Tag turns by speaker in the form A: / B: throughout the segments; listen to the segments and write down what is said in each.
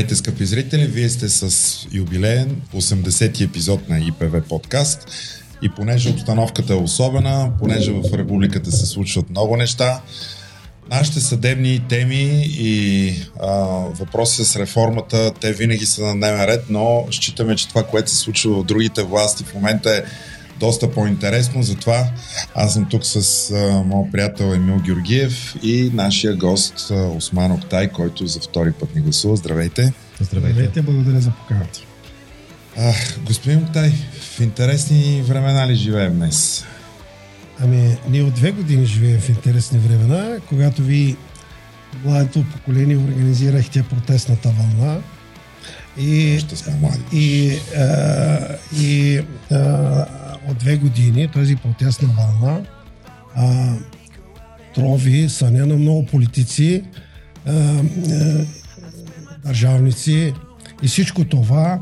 A: Здравейте, скъпи зрители! Вие сте с юбилеен 80-ти епизод на ИПВ подкаст. И понеже обстановката е особена, понеже в републиката се случват много неща, нашите съдебни теми и а, въпроси с реформата, те винаги са на дневен ред, но считаме, че това, което се случва в другите власти в момента е доста по-интересно, затова аз съм тук с а, моят приятел Емил Георгиев и нашия гост а, Осман Октай, който за втори път ни гласува. Здравейте!
B: Здравейте, Здравейте благодаря за поканата.
A: господин Октай, в интересни времена ли живеем днес?
B: Ами, ние от две години живеем в интересни времена, когато ви младото поколение организирахте протестната вълна.
A: И, Ще сме млади.
B: И, а, и а, от две години тази протестна вълна а, трови съня на много политици, а, а, държавници и всичко това,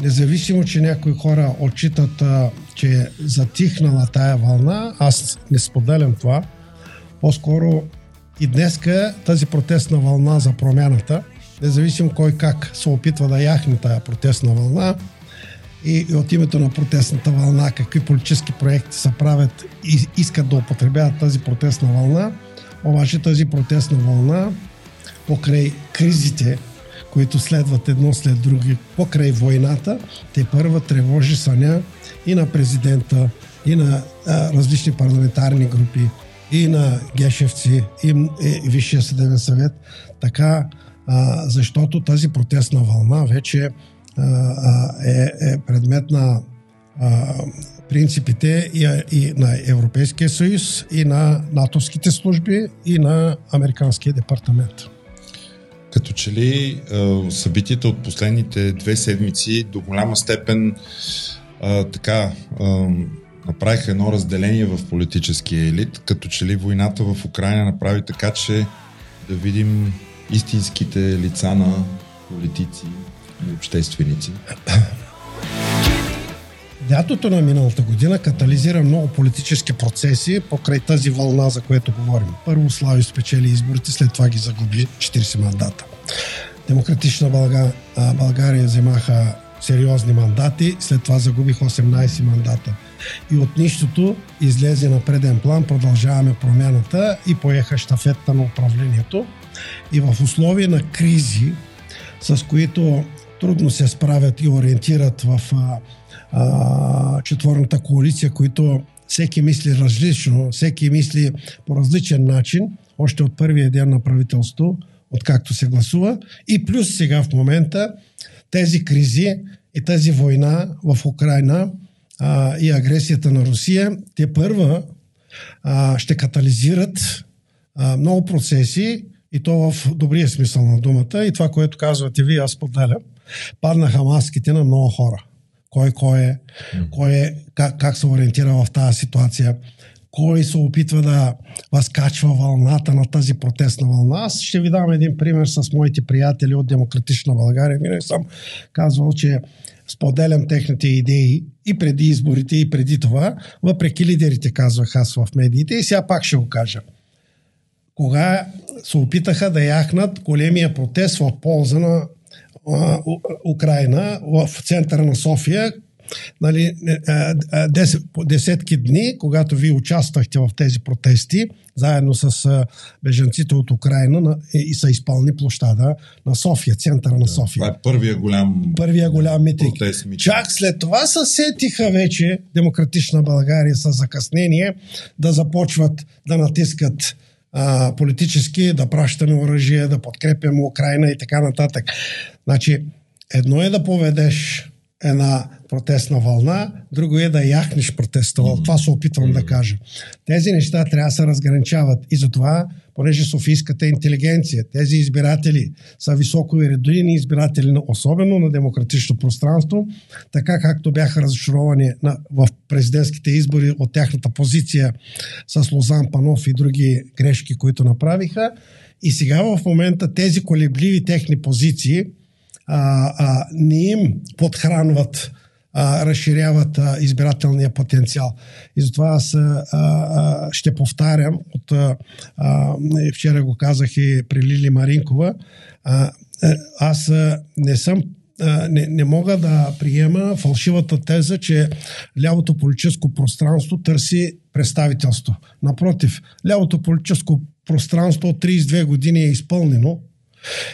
B: независимо, че някои хора отчитат, а, че е затихнала тая вълна, аз не споделям това. По-скоро и днеска тази протестна вълна за промяната, независимо кой как се опитва да яхне тая протестна вълна, и, от името на протестната вълна, какви политически проекти се правят и искат да употребяват тази протестна вълна, обаче тази протестна вълна покрай кризите, които следват едно след други, покрай войната, те първа тревожи съня и на президента, и на а, различни парламентарни групи, и на гешевци, и, и Висшия съдебен съвет, така, а, защото тази протестна вълна вече е, е предмет на принципите и, и на Европейския съюз, и на натовските служби, и на Американския департамент.
A: Като че ли събитията от последните две седмици до голяма степен а, така а, направиха едно разделение в политическия елит, като че ли войната в Украина направи така, че да видим истинските лица на политици, общественици?
B: Лятото на миналата година катализира много политически процеси покрай тази вълна, за което говорим. Първо Слави спечели изборите, след това ги загуби 40 мандата. Демократична Бълга... България вземаха сериозни мандати, след това загубих 18 мандата. И от нищото излезе на преден план, продължаваме промяната и поеха щафетта на управлението. И в условия на кризи, с които трудно се справят и ориентират в а, а, четворната коалиция, които всеки мисли различно, всеки мисли по различен начин, още от първия ден на правителство, откакто се гласува. И плюс сега в момента тези кризи и тази война в Украина а, и агресията на Русия, те първа а, ще катализират а, много процеси и то в добрия смисъл на думата. И това, което казвате вие, аз поделям паднаха маските на много хора. Кой кой е, кой е как, как се ориентира в тази ситуация, кой се опитва да възкачва вълната на тази протестна вълна. Аз ще ви дам един пример с моите приятели от Демократична България. Винаги съм казвал, че споделям техните идеи и преди изборите, и преди това, въпреки лидерите, казвах аз в медиите, и сега пак ще го кажа. Кога се опитаха да яхнат големия протест в полза на Украина в центъра на София, нали, десет, десетки дни, когато вие участвахте в тези протести, заедно с беженците от Украина и са изпълни площада на София, центъра на София.
A: Това е първия голям,
B: първия голям митинг. Протест, митинг. Чак след това се сетиха вече Демократична България с закъснение да започват да натискат политически, да пращаме оръжие, да подкрепяме Украина и така нататък. Значи, едно е да поведеш една протестна вълна, друго е да яхнеш протестна вълна. Това се опитвам да кажа. Тези неща трябва да се разграничават и затова понеже Софийската интелигенция, тези избиратели са високо редуини избиратели, особено на демократично пространство, така както бяха разочаровани на, в президентските избори от тяхната позиция с Лозан Панов и други грешки, които направиха. И сега в момента тези колебливи техни позиции а, а, не им подхранват а, разширяват а, избирателния потенциал. И затова аз а, а, ще повтарям, от, а, вчера го казах и при Лили Маринкова, а, аз не съм не, не мога да приема фалшивата теза, че лявото политическо пространство търси представителство. Напротив, лявото политическо пространство от 32 години е изпълнено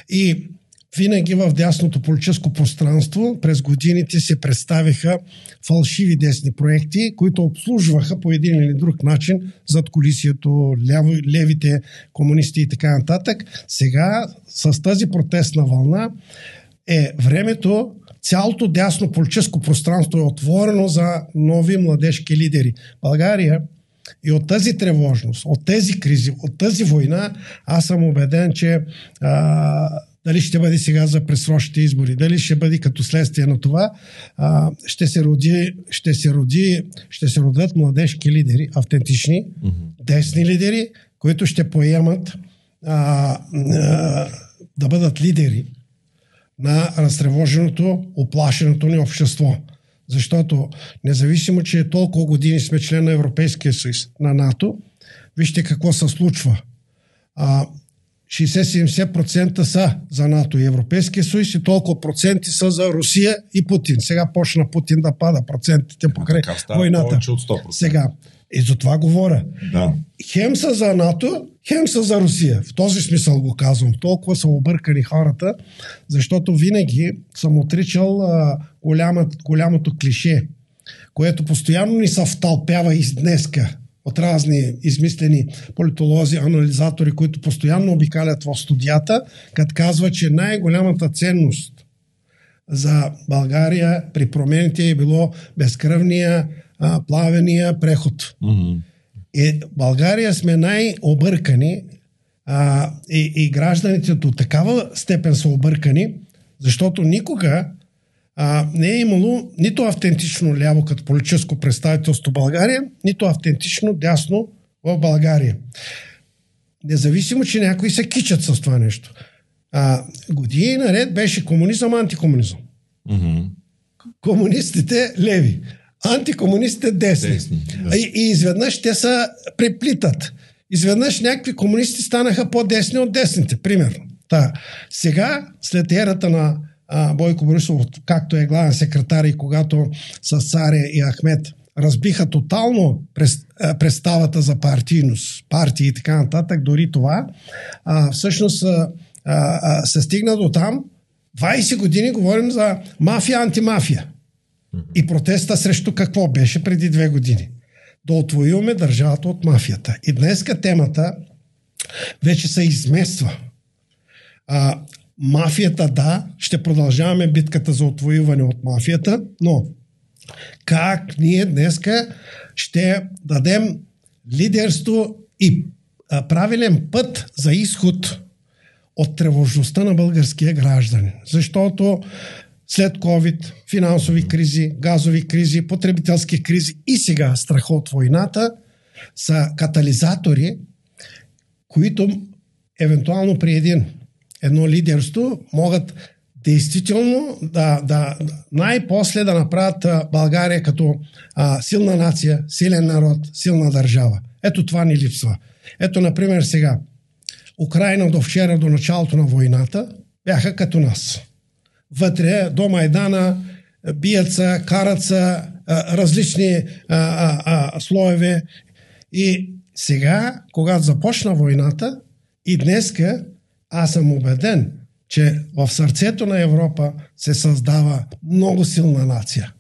B: и винаги в дясното политическо пространство през годините се представиха фалшиви десни проекти, които обслужваха по един или друг начин зад колисието, ляво, левите комунисти и така нататък. Сега с тази протестна вълна е времето, цялото дясно политическо пространство е отворено за нови младежки лидери. България и от тази тревожност, от тези кризи, от тази война, аз съм убеден, че а, дали ще бъде сега за пресрочните избори, дали ще бъде като следствие на това, а, ще, се роди, ще, се роди, ще се родят младежки лидери, автентични, mm-hmm. десни лидери, които ще поемат а, а, да бъдат лидери на разтревоженото, оплашеното ни общество. Защото независимо, че толкова години сме член на Европейския съюз, на НАТО, вижте какво се случва. А, 60-70% са за НАТО и Европейския съюз и толкова проценти са за Русия и Путин. Сега почна Путин да пада процентите покрай войната. Сега, и за това говоря.
A: Да.
B: Хем са за НАТО, хем са за Русия. В този смисъл го казвам. Толкова са объркани хората, защото винаги съм отричал а, голяма, голямото клише, което постоянно ни се втълпява и днеска от разни измислени политолози, анализатори, които постоянно обикалят в студията, като казва, че най-голямата ценност за България при промените е било безкръвния а, плавения преход. Mm-hmm. И България сме най-объркани а, и, и гражданите до такава степен са объркани, защото никога а, не е имало нито автентично ляво като политическо представителство в България, нито автентично дясно в България. Независимо, че някои се кичат с това нещо. А, години наред беше комунизъм, антикомунизъм. Mm-hmm. Комунистите леви, антикомунистите десни. десни да. и, и изведнъж те са преплитат. Изведнъж някакви комунисти станаха по-десни от десните, примерно. Та, сега, след ерата на Бойко Борисов, както е главен секретар и когато с Царя и Ахмет разбиха тотално представата за партийност, партии и така нататък, дори това, а, всъщност а, а, се стигна до там. 20 години говорим за мафия, антимафия. И протеста срещу какво беше преди две години? Да отвоюваме държавата от мафията. И днеска темата вече се измества. А, мафията, да, ще продължаваме битката за отвоюване от мафията, но как ние днеска ще дадем лидерство и правилен път за изход от тревожността на българския гражданин. Защото след COVID, финансови кризи, газови кризи, потребителски кризи и сега страха от войната са катализатори, които евентуално при един едно лидерство могат действително да, да най-после да направят България като а, силна нация, силен народ, силна държава. Ето това ни липсва. Ето, например, сега. Украина до вчера, до началото на войната, бяха като нас. Вътре, до Майдана, бият се, карат се различни а, а, а, слоеве. И сега, когато започна войната, и днеска аз съм убеден, че в сърцето на Европа се създава много силна нация.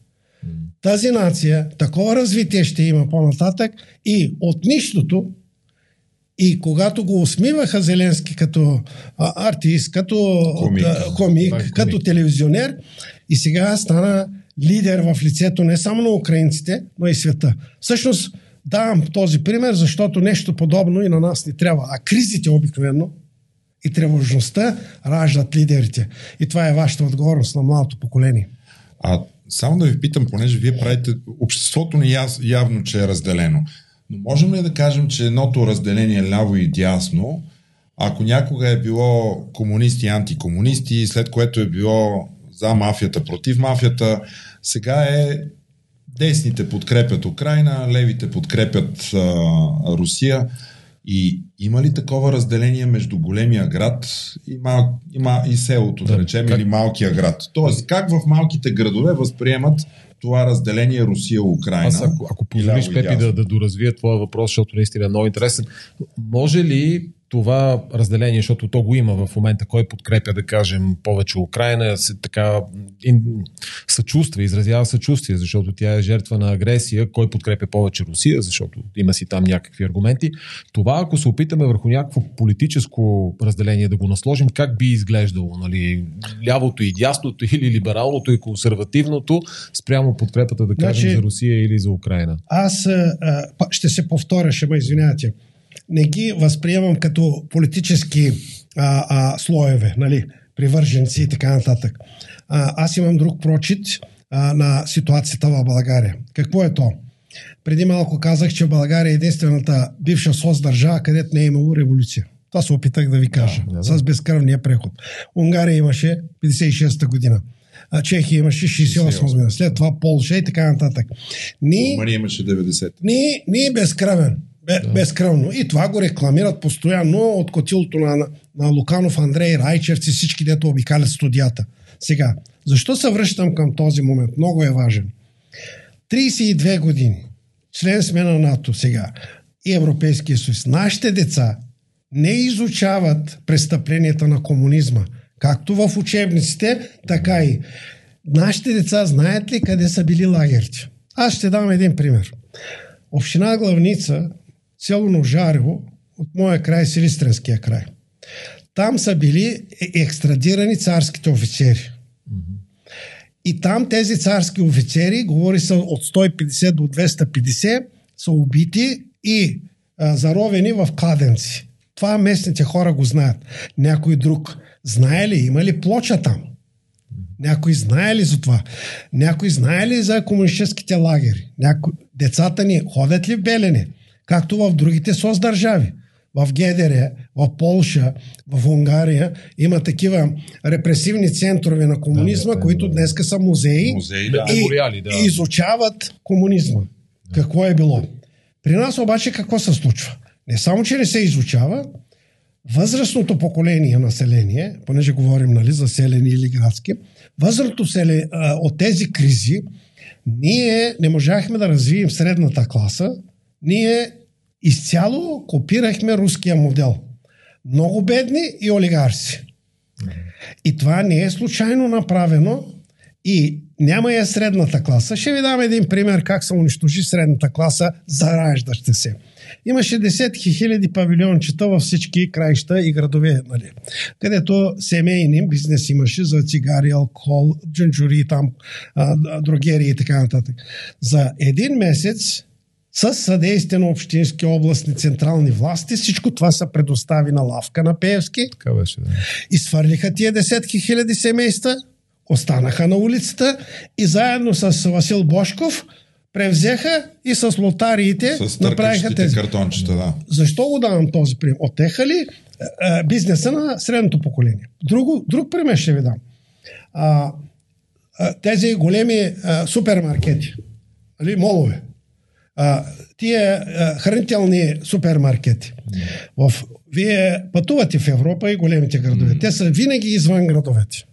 B: Тази нация, такова развитие ще има по-нататък и от нищото, и когато го усмиваха Зеленски като а, артист, като комик, да, комик, комик, като телевизионер, и сега стана лидер в лицето не само на украинците, но и света. Всъщност, давам този пример, защото нещо подобно и на нас не трябва. А кризите обикновено и тревожността раждат лидерите. И това е вашата отговорност на младото поколение.
A: А само да ви питам, понеже вие правите, обществото ни яв, явно, че е разделено. Но можем ли да кажем, че едното разделение ляво и дясно, ако някога е било комунисти и антикомунисти, след което е било за мафията, против мафията, сега е десните подкрепят Украина, левите подкрепят а, Русия. И има ли такова разделение между големия град и, мал, и, мал, и селото, да, да речем, как... или малкия град? Тоест, как в малките градове възприемат това разделение Русия-Украина.
C: Аз ако, ако позволиш, Пепи, да, да доразвия твоя въпрос, защото наистина е много интересен. Може ли това разделение, защото то го има в момента, кой подкрепя, да кажем, повече Украина, се така ин, съчувства, изразява съчувствие, защото тя е жертва на агресия, кой подкрепя повече Русия, защото има си там някакви аргументи. Това, ако се опитаме върху някакво политическо разделение да го насложим, как би изглеждало? Нали? Лявото и дясното, или либералното и консервативното, спрямо подкрепата, да кажем, значи, за Русия или за Украина?
B: Аз а, ще се повторя, ще ме извинявате не ги възприемам като политически а, а, слоеве, нали, привърженци и така нататък. А, аз имам друг прочит а, на ситуацията в България. Какво е то? Преди малко казах, че България е единствената бивша СОС държава, където не е имало революция. Това се опитах да ви кажа. Да, да, да. С безкръвния преход. Унгария имаше 56-та година. А Чехия имаше 68 година. След това Полша и така нататък.
A: Ние, Румъния имаше 90.
B: Ние, ние безкръвен. Бе, да. Безкръвно. И това го рекламират постоянно от котилото на, на Луканов, Андрей, Райчевци, всички дето обикалят студията. Сега, защо се връщам към този момент? Много е важен. 32 години. Член сме на НАТО сега. И Европейския съюз. Нашите деца не изучават престъпленията на комунизма. Както в учебниците, така и. Нашите деца знаят ли къде са били лагерите? Аз ще дам един пример. Община Главница село Ножарево, от моя край, Силистренския край. Там са били е, екстрадирани царските офицери. И там тези царски офицери, говори са от 150 до 250, са убити и а, заровени в кладенци. Това местните хора го знаят. Някой друг знае ли, има ли плоча там? Някой знае ли за това? Някой знае ли за комунистическите лагери? Някой... Децата ни ходят ли в Белене? Както в другите СОС държави. В ГДР, в Полша, в Унгария има такива репресивни центрове на комунизма, да, да, които днес са музеи,
A: музеи да.
B: и, да. и изучават комунизма. Да. Какво е било. При нас обаче какво се случва? Не само, че не се изучава, възрастното поколение население, понеже говорим нали, за селени или градски, възрастното селе, от тези кризи, ние не можахме да развием средната класа, ние изцяло копирахме руския модел. Много бедни и олигарси. И това не е случайно направено и няма я средната класа. Ще ви дам един пример как се унищожи средната класа, зараждаща се. Имаше десетки хиляди павилиончета във всички краища и градове, нали? където семейни бизнес имаше за цигари, алкохол, джунджури, там, а, другери и така нататък. За един месец с съдействие на общински областни централни власти. Всичко това се предостави на лавка на Пеевски.
C: Така беше, да.
B: И свърлиха тия десетки хиляди семейства, останаха на улицата и заедно с Васил Бошков превзеха и с лотариите
A: с направиха тези. картончета, да.
B: Защо го давам този пример? Отеха ли а, бизнеса на средното поколение? Друго, друг пример ще ви дам. А, а, тези големи а, супермаркети, али, молове, а, тия а, хранителни супермаркети. В, вие пътувате в Европа и големите градове. Те са винаги извън градовете.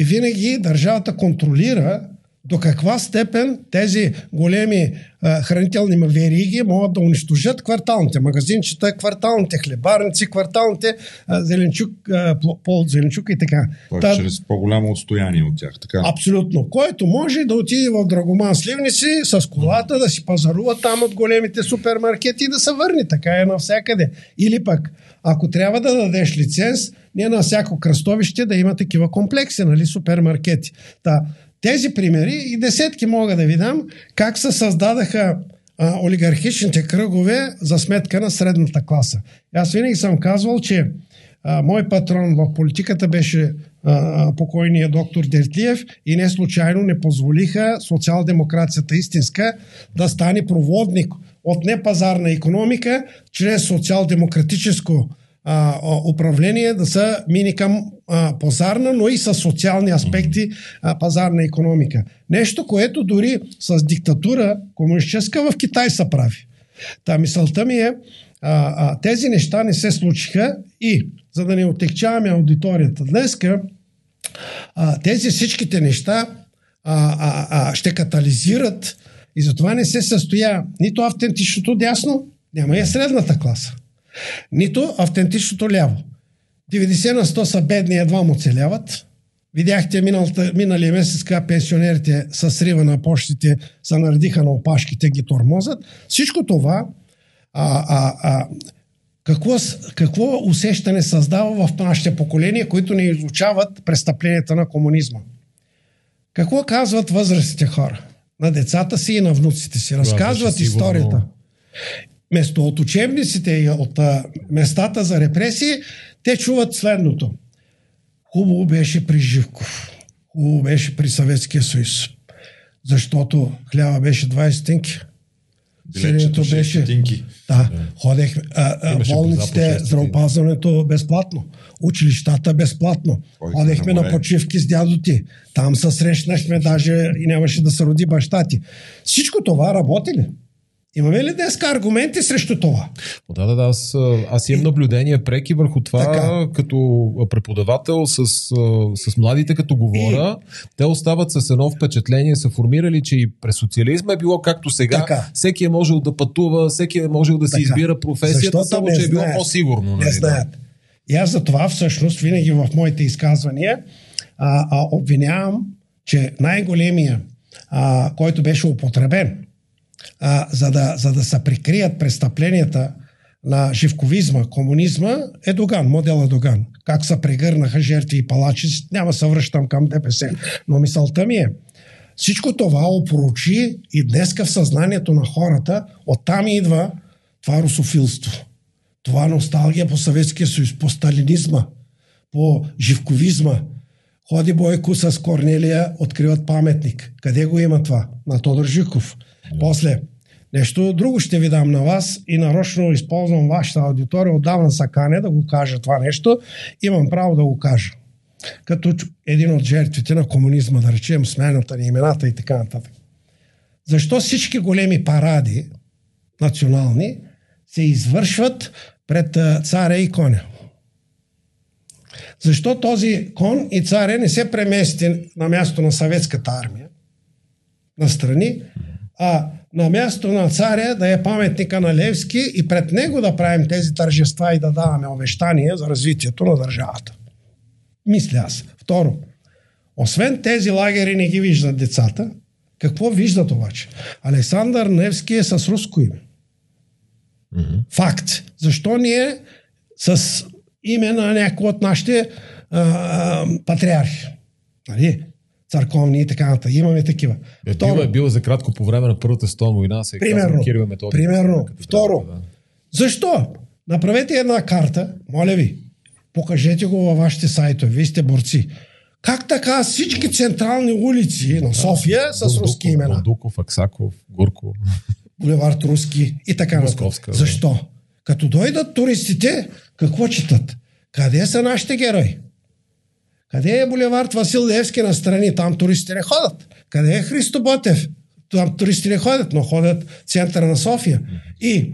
B: И винаги държавата контролира до каква степен тези големи а, хранителни вериги могат да унищожат кварталните магазинчета, кварталните хлебарници, кварталните а, зеленчук, а, пол зеленчук и така.
A: Та, чрез по-голямо отстояние от тях. Така.
B: Абсолютно. Който може да отиде в Драгоман Сливници с колата, да си пазарува там от големите супермаркети и да се върне. Така е навсякъде. Или пък, ако трябва да дадеш лиценз, не на всяко кръстовище да има такива комплекси, нали, супермаркети. Та, тези примери и десетки мога да ви дам как се създадаха а, олигархичните кръгове за сметка на средната класа. Аз винаги съм казвал, че а, мой патрон в политиката беше а, покойния доктор Дертлиев и не случайно не позволиха социал-демокрацията истинска да стане проводник от непазарна економика чрез социал-демократическо а, управление да са мини към а, пазарна, но и с социални аспекти а, пазарна економика. Нещо, което дори с диктатура комунистическа в Китай се прави. Та мисълта ми е, а, а, тези неща не се случиха и, за да не отекчаваме аудиторията днеска, а, тези всичките неща а, а, а, ще катализират и затова не се състоя нито автентичното дясно, няма и средната класа, нито автентичното ляво. 90 на 100 са бедни, едва му оцеляват. Видяхте миналата, миналия месец как пенсионерите с срива на почтите се наредиха на опашките, ги тормозат. Всичко това а, а, а, какво, какво усещане създава в нашите поколения, които не изучават престъпленията на комунизма? Какво казват възрастните хора? На децата си и на внуците си. Разказват историята. Место от учебниците и от а, местата за репресии, те чуват следното. Хубаво беше при Живков. Хубаво беше при Съветския съюз. Защото хляба беше 20 тинки.
A: Сиренето беше... Тинки.
B: Да, ходех, а, а, болниците, здравопазването безплатно, училищата безплатно. Ходихме, Ходехме на, на почивки с дядо ти. Там се срещнахме, даже и нямаше да се роди баща ти. Всичко това работи ли? Имаме ли днес аргументи срещу това?
C: Да, да, да. Аз, аз имам наблюдение преки върху това, така. като преподавател с, с младите, като говоря. И... Те остават с едно впечатление, са формирали, че и през социализма е било както сега. Така. Всеки е можел да пътува, всеки е можел да си избира професията, Защото само че е било по-сигурно.
B: Не нали? знаят. И аз за това всъщност винаги в моите изказвания а, а, обвинявам, че най-големия, а, който беше употребен, а, за, да, за да се прикрият престъпленията на живковизма, комунизма, е Доган, модела Доган. Как се прегърнаха жертви и палачи, няма се връщам към ДПС. Но мисълта ми е, всичко това опрочи и днеска в съзнанието на хората, оттам идва това русофилство. Това носталгия по Съветския съюз, по сталинизма, по живковизма. Ходи Бойко с Корнелия, откриват паметник. Къде го има това? На Тодор Жиков. После, нещо друго ще ви дам на вас и нарочно използвам вашата аудитория, отдавна са кане да го кажа това нещо. Имам право да го кажа. Като един от жертвите на комунизма, да речем, смената на имената и така нататък. Защо всички големи паради, национални, се извършват пред царя и коня? Защо този кон и царя не се премести на място на съветската армия, на страни, а на място на царя да е паметника на Левски и пред него да правим тези тържества и да даваме обещания за развитието на държавата. Мисля аз. Второ, освен тези лагери не ги виждат децата, какво виждат обаче? Александър Невски е с руско име. Mm-hmm. Факт. Защо ние с име на някой от нашите а, а, патриархи? Нали? Църковни и така нататък. Имаме такива.
C: Е, Второ, бил, е бил за кратко по време на Първата столна война, се примерно, Кирил
B: Методик. Примерно. Второ, да. защо? Направете една карта, моля ви, покажете го във вашите сайтове, вие сте борци. Как така всички централни улици на София да, с руски имена?
C: Дуков, Аксаков, Гурко.
B: Булевард Руски и така нататък. Защо? Като дойдат туристите, какво четат? Къде са нашите герои? Къде е булевард Васил Левски на страни? Там туристите не ходят. Къде е Христо Ботев? Там туристи не ходят, но ходят в центъра на София. И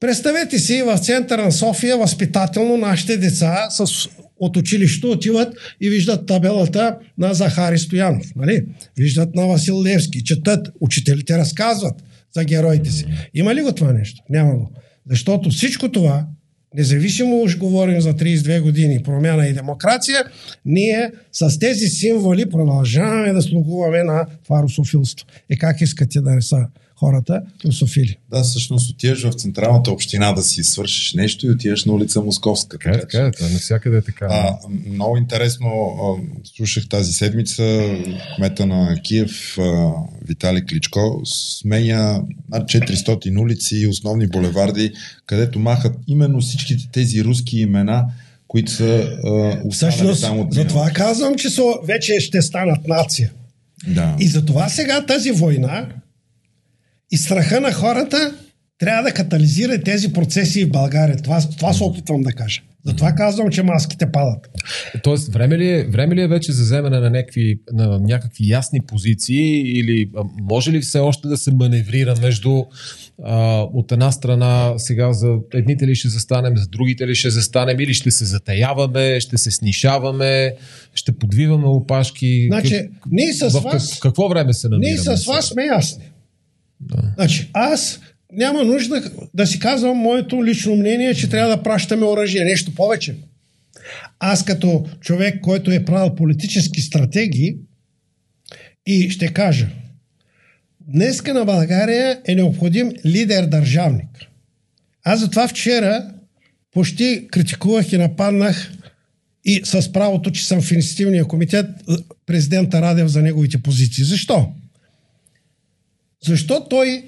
B: представете си, в центъра на София възпитателно нашите деца с, от училището отиват и виждат табелата на Захари Стоянов. Нали? Виждат на Васил Левски, четат, учителите разказват за героите си. Има ли го това нещо? Няма го. Защото всичко това независимо уж говорим за 32 години промяна и демокрация, ние с тези символи продължаваме да слугуваме на това русофилство. И как искате да не са хората русофили?
A: Да, всъщност отиваш в централната община да си свършиш нещо и отиваш на улица Московска.
C: Така, така, е, така навсякъде е така.
A: А, много интересно а, слушах тази седмица кмета на Киев а, Виталий Кличко сменя над 400 улици и основни булеварди, където махат именно всичките тези руски имена, които са
B: а, Всъщност, само затова казвам, че са, вече ще станат нация.
A: Да.
B: И затова сега тази война и страха на хората трябва да катализира тези процеси в България. Това, това се опитвам да кажа. Затова казвам, че маските падат.
C: Тоест, време ли е, време ли е вече за вземане на някакви, на някакви ясни позиции или може ли все още да се маневрира между а, от една страна сега за едните ли ще застанем, за другите ли ще застанем или ще се затаяваме, ще се снишаваме, ще подвиваме опашки.
B: Значи, ние с вас...
C: Какво време се намираме?
B: Ние с вас сме ясни. Значи, аз няма нужда да си казвам моето лично мнение, че трябва да пращаме оръжие. Нещо повече. Аз като човек, който е правил политически стратегии и ще кажа, днеска на България е необходим лидер-държавник. Аз затова вчера почти критикувах и нападнах и с правото, че съм в инициативния комитет президента Радев за неговите позиции. Защо? Защо той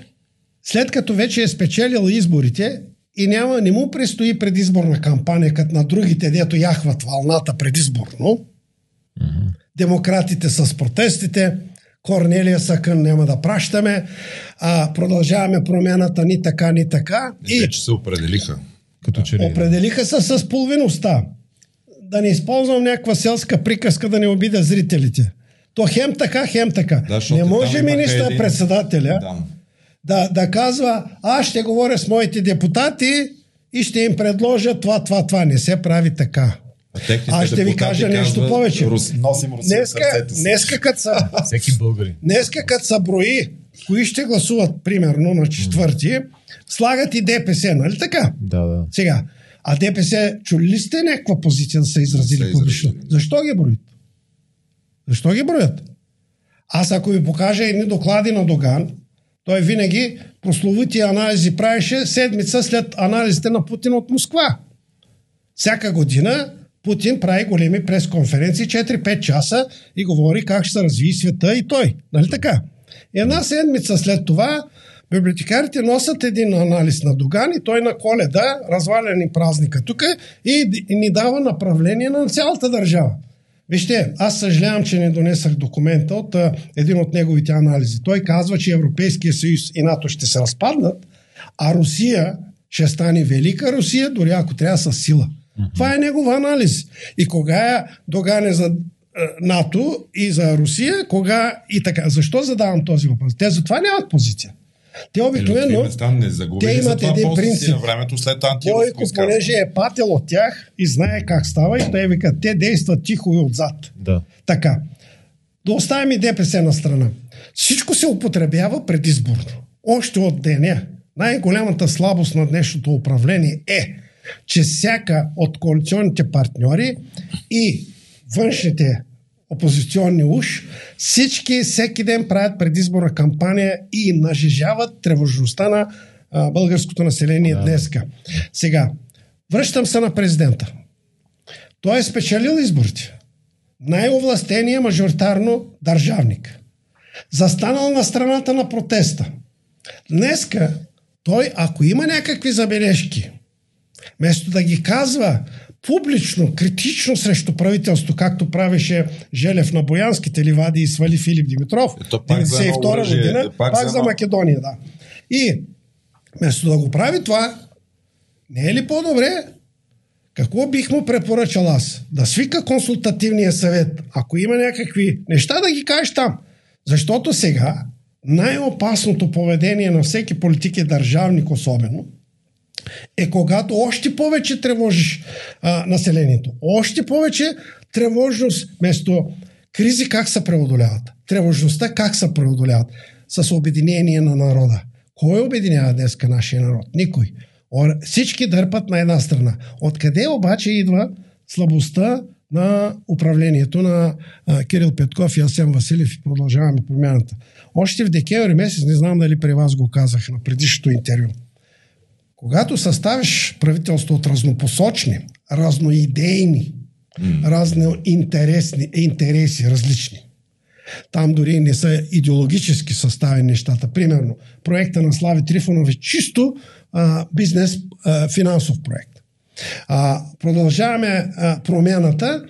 B: след като вече е спечелил изборите и няма, не му предстои предизборна кампания, като на другите, дето яхват вълната предизборно, mm-hmm. демократите с протестите, Корнелия Съкън няма да пращаме, а, продължаваме промената ни така, ни така.
A: И вече се определиха.
B: Като че ли... Определиха се с половиността. Да не използвам някаква селска приказка да не обида зрителите. То хем така, хем така. Да, не може министър-председателя да да, да казва, аз ще говоря с моите депутати и ще им предложа това, това, това. Не се прави така. Аз ще ви кажа нещо казва, повече. Рус,
A: носим Русия днеска,
B: днеска като са,
C: Всеки българи.
B: Днеска като са брои, кои ще гласуват примерно на четвърти, слагат и ДПС, нали така?
C: Да, да.
B: Сега, а ДПС, чули ли сте някаква позиция да са изразили публично? Защо ги броят? Защо ги броят? Аз ако ви покажа едни доклади на Доган, той винаги прословити анализи правеше седмица след анализите на Путин от Москва. Всяка година Путин прави големи пресконференции, 4-5 часа и говори как ще се разви света и той. Нали така? Една седмица след това библиотекарите носят един анализ на Доган и той на коледа, разваля ни празника тук и, и ни дава направление на цялата държава. Вижте, аз съжалявам, че не донесах документа от а, един от неговите анализи. Той казва, че Европейския съюз и НАТО ще се разпаднат, а Русия ще стане велика Русия, дори ако трябва с сила. Uh-huh. Това е негов анализ. И кога е догане за НАТО и за Русия, кога и така. Защо задавам този въпрос? Те затова нямат позиция. Те обикновено, те имат един принцип.
A: Времето след
B: Бойко, понеже е пател от тях и знае как става и те викат, те действат тихо и отзад.
C: Да.
B: Така. Да оставим и ДПС на страна. Всичко се употребява предизборно. Още от деня. Най-голямата слабост на днешното управление е, че всяка от коалиционните партньори и външните опозиционни уж, всички всеки ден правят предизборна кампания и нажежават тревожността на а, българското население да. днеска. Сега, връщам се на президента. Той е спечелил изборите. Най-овластения мажоритарно държавник. Застанал на страната на протеста. Днеска той, ако има някакви забележки, вместо да ги казва публично, критично срещу правителство, както правеше Желев на Боянските ливади и свали Филип Димитров, 1992 година, пак, пак за, за Македония, да. И вместо да го прави това, не е ли по-добре? Какво бих му препоръчал аз? Да свика консултативния съвет. Ако има някакви неща, да ги кажеш там. Защото сега най-опасното поведение на всеки политик е държавник особено – е когато още повече тревожиш а, населението. Още повече тревожност, вместо кризи как се преодоляват. Тревожността как се преодоляват? С обединение на народа. Кой обединява днеска нашия народ? Никой. Всички дърпат на една страна. Откъде обаче идва слабостта на управлението на а, Кирил Петков и Асен Василев и продължаваме промяната. Още в декември месец, не знам дали при вас го казах на предишното интервю, когато съставиш правителство от разнопосочни, разноидейни, mm. разноинтересни интереси, различни, там дори не са идеологически съставени нещата. Примерно, проекта на Слави Трифонов е чисто а, бизнес, а, финансов проект. А, продължаваме а, промяната.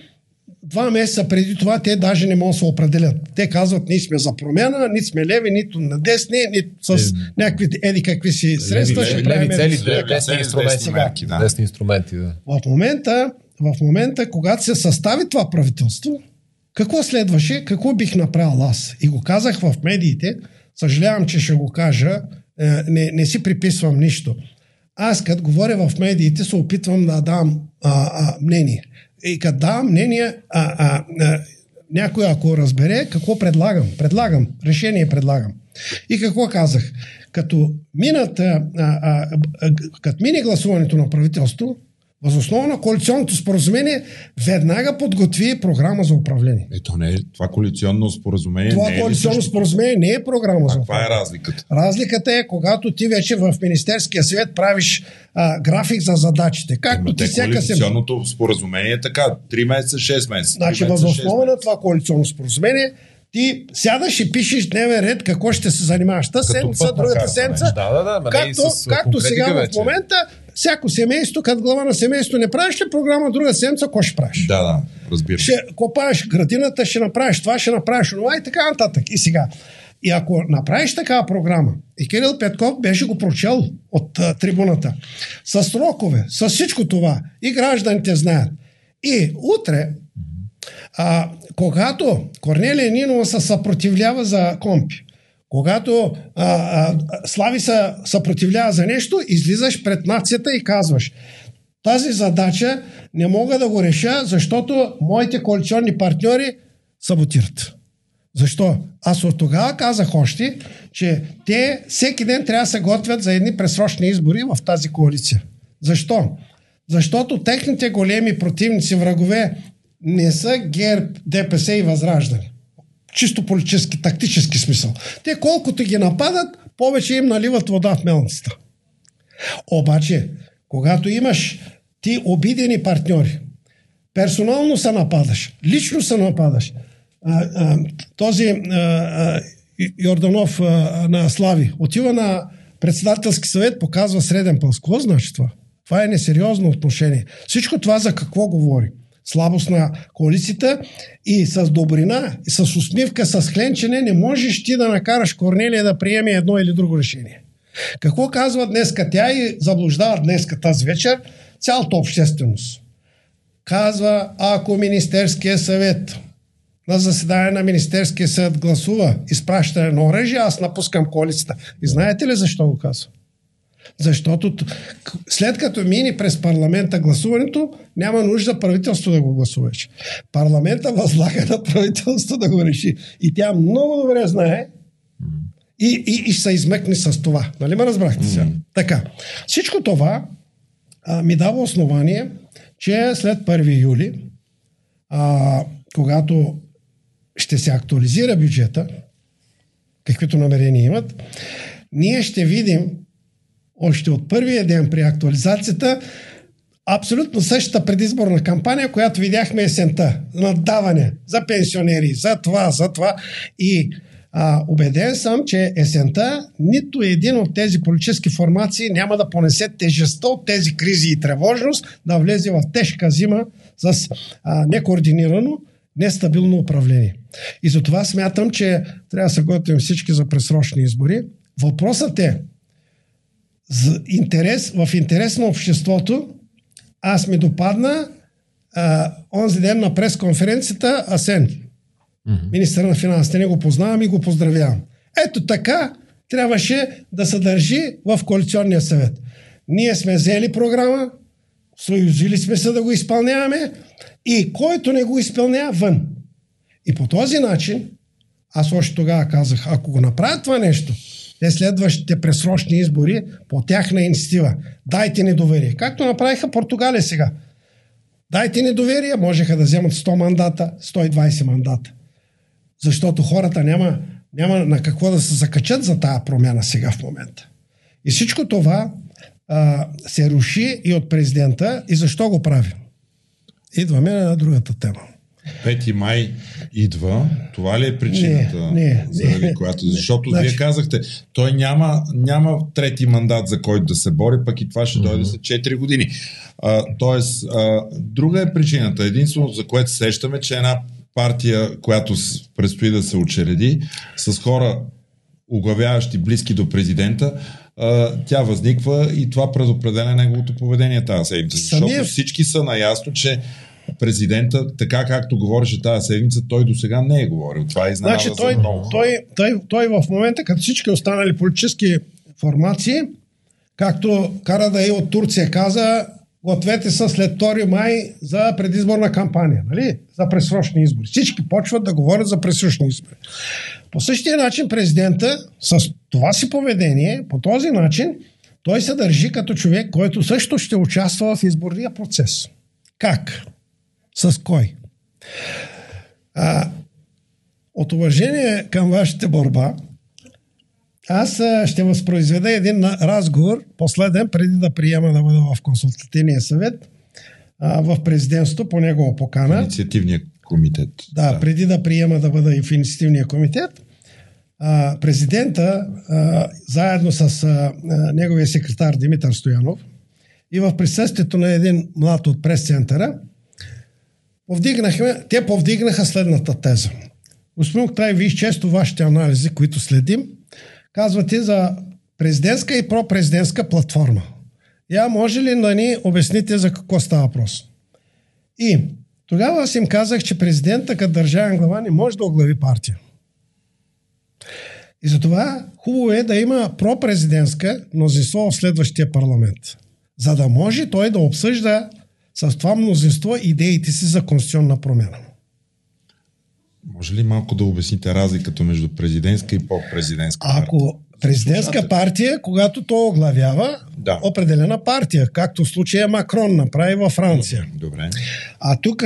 B: Два месеца преди това те даже не могат да се определят. Те казват, ние сме за промяна, нито сме леви, нито на десни, нито с е, някакви еди какви си средства.
C: Леви,
B: ще
C: леви,
B: правим
C: леви цели, леви, десни инструменти. Мерки, да. Десни инструменти, да.
B: В момента, в момента, когато се състави това правителство, какво следваше, какво бих направил аз? И го казах в медиите, съжалявам, че ще го кажа, е, не, не си приписвам нищо. Аз, като говоря в медиите, се опитвам да дам а, а, мнение. И като давам мнение, а, а, а, някой ако разбере, какво предлагам? Предлагам, решение предлагам. И какво казах? Като, минат, а, а, а, като мине гласуването на правителство, Възоснова на коалиционното споразумение веднага подготви програма за управление.
A: Ето не е това коалиционно споразумение.
B: Това
A: не
B: е коалиционно споразумение не е програма
A: а
B: за
A: управление. Каква е разликата?
B: Разликата е, когато ти вече в Министерския съвет правиш а, график за задачите. Както
A: Ема
B: ти всяка
A: коалиционното споразумение е така. 3 месеца, 6 месеца.
B: Значи, възоснова на това коалиционно споразумение ти сядаш и пишеш дневен ред какво ще се занимаваш. Та седмица, другата седмица.
C: Да, да, да,
B: както, както сега вече. в момента, всяко семейство, като глава на семейство не правиш ли програма, друга седмица, какво ще правиш?
A: Да, да, разбира.
B: Ще копаеш градината, ще направиш това, ще направиш това и така нататък. И сега. И ако направиш такава програма, и Кирил Петков беше го прочел от а, трибуната, с срокове, с всичко това, и гражданите знаят. И утре, а, когато Корнелия Нинова се съпротивлява за компи, когато а, а, Слави се съпротивлява за нещо, излизаш пред нацията и казваш тази задача не мога да го реша, защото моите коалиционни партньори саботират. Защо? Аз от тогава казах още, че те всеки ден трябва да се готвят за едни пресрочни избори в тази коалиция. Защо? Защото техните големи противници, врагове, не са ГЕРБ, ДПС и Възраждане. Чисто политически, тактически смисъл. Те колкото ги нападат, повече им наливат вода в мелницата. Обаче, когато имаш ти обидени партньори, персонално се нападаш, лично се нападаш, а, а, този а, а, Йорданов а, на Слави отива на председателски съвет, показва среден пълс. Какво значи това? Това е несериозно отношение. Всичко това за какво говори? Слабост на коалицията и с добрина, и с усмивка, с хленчене не можеш ти да накараш Корнелия да приеме едно или друго решение. Какво казва днеска тя и заблуждава днеска тази вечер цялата общественост? Казва, ако Министерския съвет на заседание на Министерския съвет гласува изпращане на оръжие, аз напускам коалицията. И знаете ли защо го казва? Защото след като мини през парламента гласуването, няма нужда правителство да го гласуваш. Парламента възлага на правителство да го реши. И тя много добре знае и, и, и ще се измъкне с това. Нали ме разбрахте сега? Mm. Така. Всичко това а, ми дава основание, че след 1 юли, а, когато ще се актуализира бюджета, каквито намерения имат, ние ще видим още от първия ден при актуализацията абсолютно същата предизборна кампания, която видяхме есента. Надаване за пенсионери, за това, за това. И а, убеден съм, че есента нито един от тези политически формации няма да понесе тежестта от тези кризи и тревожност да влезе в тежка зима с а, некоординирано, нестабилно управление. И затова смятам, че трябва да се готвим всички за пресрочни избори. Въпросът е, за интерес, в интерес на обществото, аз ми допадна а, онзи ден на пресконференцията Асен, mm-hmm. министър на финансите. Не го познавам и го поздравявам. Ето така трябваше да се държи в коалиционния съвет. Ние сме взели програма, съюзили сме се да го изпълняваме и който не го изпълнява, вън. И по този начин, аз още тогава казах, ако го направят това нещо, те следващите пресрочни избори по тяхна инициатива. Дайте ни доверие. Както направиха Португалия сега. Дайте ни доверие, можеха да вземат 100 мандата, 120 мандата. Защото хората няма, няма на какво да се закачат за тази промяна сега в момента. И всичко това а, се руши и от президента. И защо го прави? Идваме на другата тема.
A: 5 май идва, това ли е причината,
B: не, не,
A: заради
B: не,
A: която? Защото
B: значи...
A: вие казахте, той няма, няма трети мандат, за който да се бори, пък и това ще mm-hmm. дойде след 4 години. А, тоест, а, друга е причината. Единствено, за което сещаме, че една партия, която предстои да се учреди, с хора, оглавяващи близки до президента, тя възниква и това предопределя неговото поведение тази седмица. Защото Самия... всички са наясно, че президента, така както говореше тази седмица, той до сега не е говорил. Това е изненада
B: значи, той,
A: за много.
B: Той, той, той, в момента, като всички останали политически формации, както Кара да и от Турция каза, гответе се след 2 май за предизборна кампания, нали? за пресрочни избори. Всички почват да говорят за пресрочни избори. По същия начин президента с това си поведение, по този начин, той се държи като човек, който също ще участва в изборния процес. Как? С кой? А, от уважение към вашата борба, аз ще възпроизведа един разговор, последен, преди да приема да бъда в консултативния съвет, а, в президентството по негова покана.
A: Инициативния комитет.
B: Да, да, преди да приема да бъда и в инициативния комитет, а, президента, а, заедно с а, неговия секретар Димитър Стоянов и в присъствието на един млад от прес-центъра, повдигнахме, те повдигнаха следната теза. Господин Октай, вие често вашите анализи, които следим, казвате за президентска и пропрезидентска платформа. Я може ли да ни обясните за какво става въпрос? И тогава аз им казах, че президента като държавен глава не може да оглави партия. И затова хубаво е да има пропрезидентска мнозинство в следващия парламент. За да може той да обсъжда с това мнозинство идеите си за конституционна промяна.
A: Може ли малко да обясните разликата между президентска и по-президентска
B: партия? Ако президентска партия, когато то оглавява да. определена партия, както в случая Макрон направи във Франция.
A: Добре.
B: А тук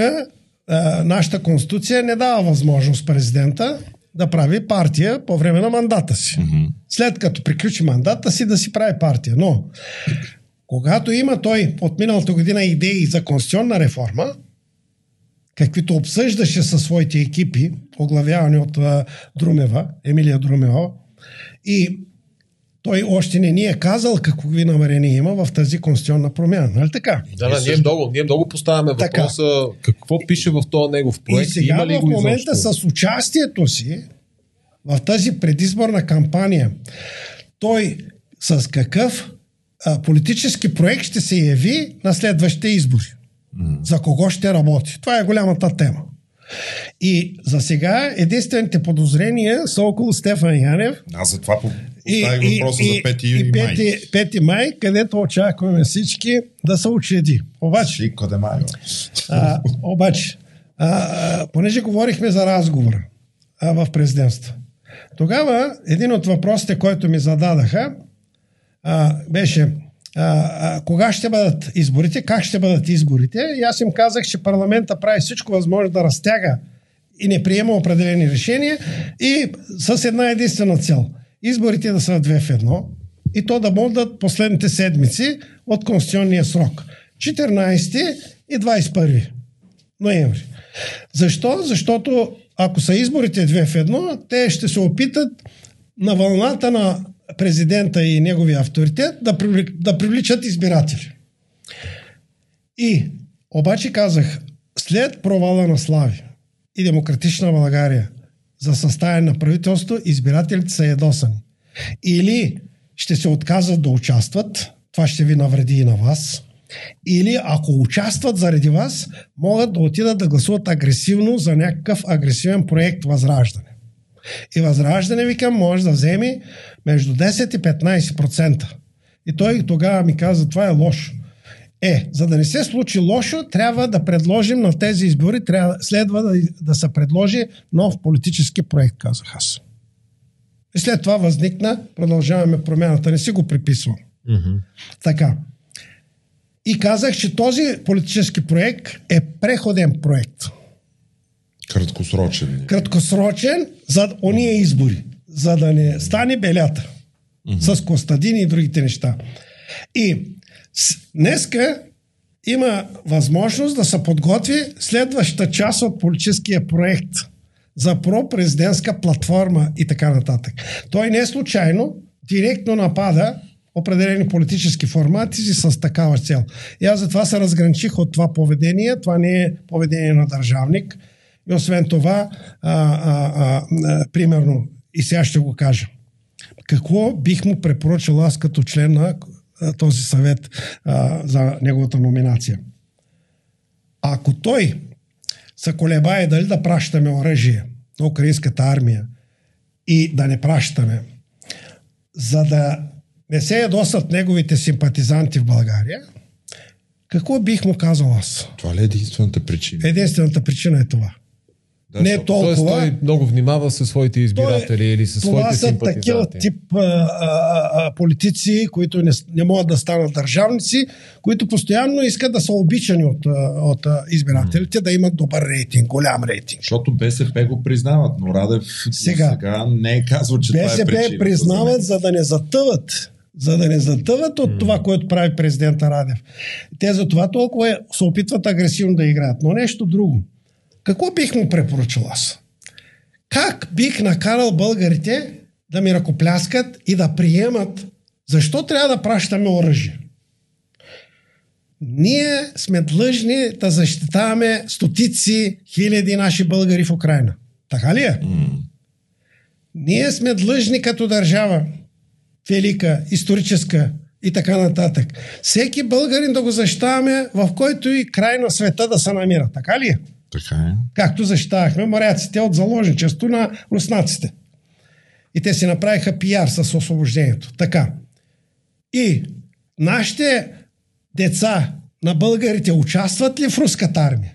B: нашата конституция не дава възможност президента да прави партия по време на мандата си. Mm-hmm. След като приключи мандата си да си прави партия. Но когато има той от миналата година идеи за конституционна реформа, каквито обсъждаше със своите екипи, оглавявани от Друмева, Емилия Друмева, и той още не ни е казал какви намерения има в тази конституционна промяна. Нали така?
C: Да, да, ние много, ние много поставяме въпроса така. какво пише в този негов проект.
B: И сега има ли в момента изобщо? с участието си в тази предизборна кампания, той с какъв а, политически проект ще се яви на следващите избори. Mm. За кого ще работи? Това е голямата тема. И за сега единствените подозрения са около Стефан Янев.
A: Аз за това поставих въпроса и, за 5 юни и 5, май.
B: 5 май, където очакваме всички да се учреди. Обаче, а, обаче а, а, понеже говорихме за разговор а, в президентство, тогава един от въпросите, който ми зададаха, а, беше а, а, кога ще бъдат изборите, как ще бъдат изборите. И аз им казах, че парламента прави всичко възможно да разтяга и не приема определени решения и с една единствена цел. Изборите да са две в едно и то да бъдат последните седмици от конституционния срок. 14 и 21 ноември. Защо? Защото ако са изборите две в едно, те ще се опитат на вълната на президента и неговия авторитет да, привлек, да привличат избиратели. И обаче казах, след провала на Слави и демократична България за съставяне на правителство, избирателите са ядосани. Или ще се отказват да участват, това ще ви навреди и на вас, или ако участват заради вас, могат да отидат да гласуват агресивно за някакъв агресивен проект Възраждане. И Възраждане, викам, може да вземе между 10 и 15%. И той тогава ми каза, това е лошо. Е, за да не се случи лошо, трябва да предложим на тези избори, трябва, следва да, да се предложи нов политически проект, казах аз. И след това възникна, продължаваме промяната, не си го приписвам. Mm-hmm. Така. И казах, че този политически проект е преходен проект.
A: Краткосрочен.
B: Краткосрочен за ония избори, за да не стане белята mm-hmm. с Костадин и другите неща. И днеска има възможност да се подготви следващата част от политическия проект за пропрезидентска платформа и така нататък. Той не е случайно директно напада определени политически формати с такава цел. И аз затова се разграничих от това поведение. Това не е поведение на държавник. И освен това, а, а, а, а, примерно, и сега ще го кажа. Какво бих му препоръчал аз като член на този съвет а, за неговата номинация? Ако той се колебае дали да пращаме оръжие на украинската армия и да не пращаме, за да не се ядосат неговите симпатизанти в България, какво бих му казал аз?
A: Това ли е единствената причина?
B: Единствената причина е това. Да, не е толкова. Тоест
C: той много внимава със своите избиратели той, или със своите симпатизанти. Това са такива
B: тип а, а, а, политици, които не, не могат да станат държавници, които постоянно искат да са обичани от, от избирателите, mm. да имат добър рейтинг, голям рейтинг.
A: Защото БСП го признават, но Радев сега, сега не е казва, че
B: БСП
A: това е причина.
B: признават, за да не затъват за да не затъват от това, което прави президента Радев. Те за това толкова се опитват агресивно да играят. Но нещо друго. Какво бих му препоръчал аз? Как бих накарал българите да ми ръкопляскат и да приемат защо трябва да пращаме оръжие? Ние сме длъжни да защитаваме стотици хиляди наши българи в Украина. Така ли е? Mm. Ние сме длъжни като държава, велика, историческа и така нататък. Всеки българин да го защитаваме, в който и край на света да се намира. Така ли е?
A: Така е.
B: Както защитавахме моряците от заложничество на руснаците. И те си направиха пиар с освобождението. Така. И нашите деца на българите участват ли в руската армия?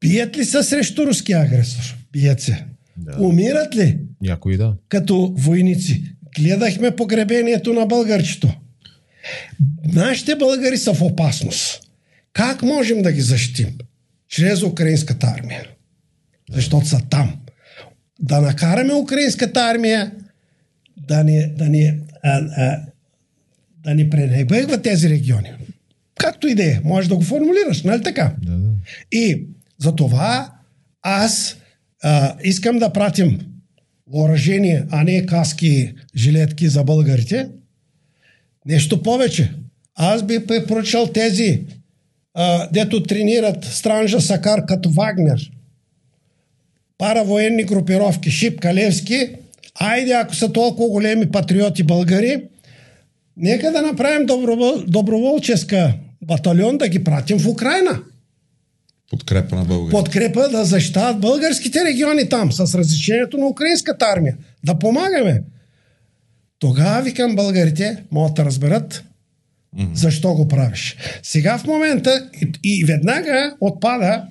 B: Бият ли се срещу руския агресор? Бият се. Да. Умират ли?
C: Някои да.
B: Като войници. Гледахме погребението на българчето. Нашите българи са в опасност. Как можем да ги защитим? Чрез украинската армия. Защото са там. Да накараме украинската армия да ни, да ни, а, а, да ни пренебрегва тези региони. Както и да е, можеш да го формулираш, нали така? Да, да. И за това аз а, искам да пратим въоръжение, а не каски, жилетки за българите. Нещо повече. Аз би препоръчал тези а, дето тренират Странжа Сакар като Вагнер, паравоенни групировки, Шипка, Левски, айде, ако са толкова големи патриоти българи, нека да направим добровол, доброволческа батальон да ги пратим в Украина.
A: Подкрепа на България.
B: Подкрепа да защитават българските региони там, с разрешението на украинската армия. Да помагаме. Тогава, викам, българите могат да разберат Mm-hmm. Защо го правиш? Сега в момента и, и веднага отпада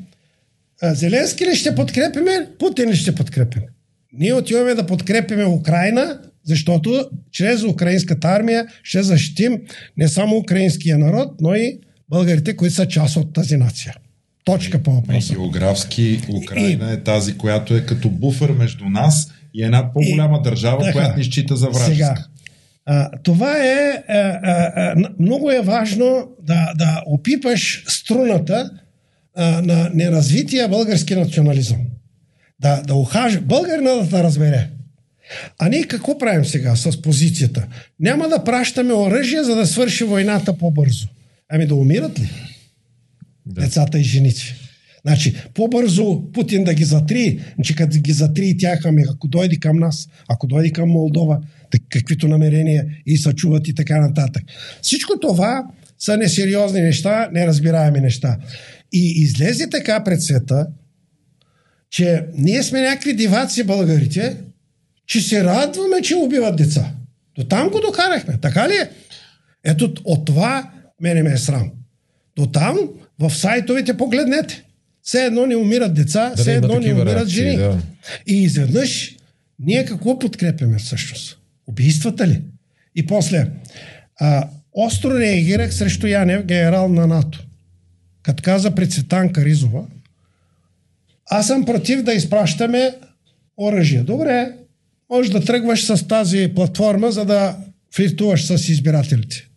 B: Зеленски ли ще подкрепиме, Путин ли ще подкрепиме. Ние отиваме да подкрепиме Украина, защото чрез украинската армия ще защитим не само украинския народ, но и българите, които са част от тази нация. Точка по въпроса.
A: Географски Украина и... е тази, която е като буфер между нас и една по-голяма и... държава, така, която ни счита за вражеска. Сега,
B: а, това е, а, а, а, много е важно да, да опипаш струната а, на неразвития български национализъм. Да, да ухаж... Българина да, да разбере. А ние какво правим сега с позицията? Няма да пращаме оръжие, за да свърши войната по-бързо. Ами да умират ли? Да. Децата и женици. Значи, по-бързо Путин да ги затри, че като ги затри тях, ами ако дойде към нас, ако дойде към Молдова, каквито намерения и са чуват и така нататък. Всичко това са несериозни неща, неразбираеми неща. И излезе така пред света, че ние сме някакви диваци българите, че се радваме, че убиват деца. До там го докарахме. Така ли е? Ето от това мене ме е срам. До там в сайтовете погледнете. Все едно не умират деца, все едно не умират реакции, жени. Да. И изведнъж ние какво подкрепяме всъщност? Убийствата ли? И после, а, остро реагирах срещу Янев, генерал на НАТО. Като каза пред Цветан Каризова, аз съм против да изпращаме оръжие. Добре, може да тръгваш с тази платформа, за да флиртуваш с избирателите.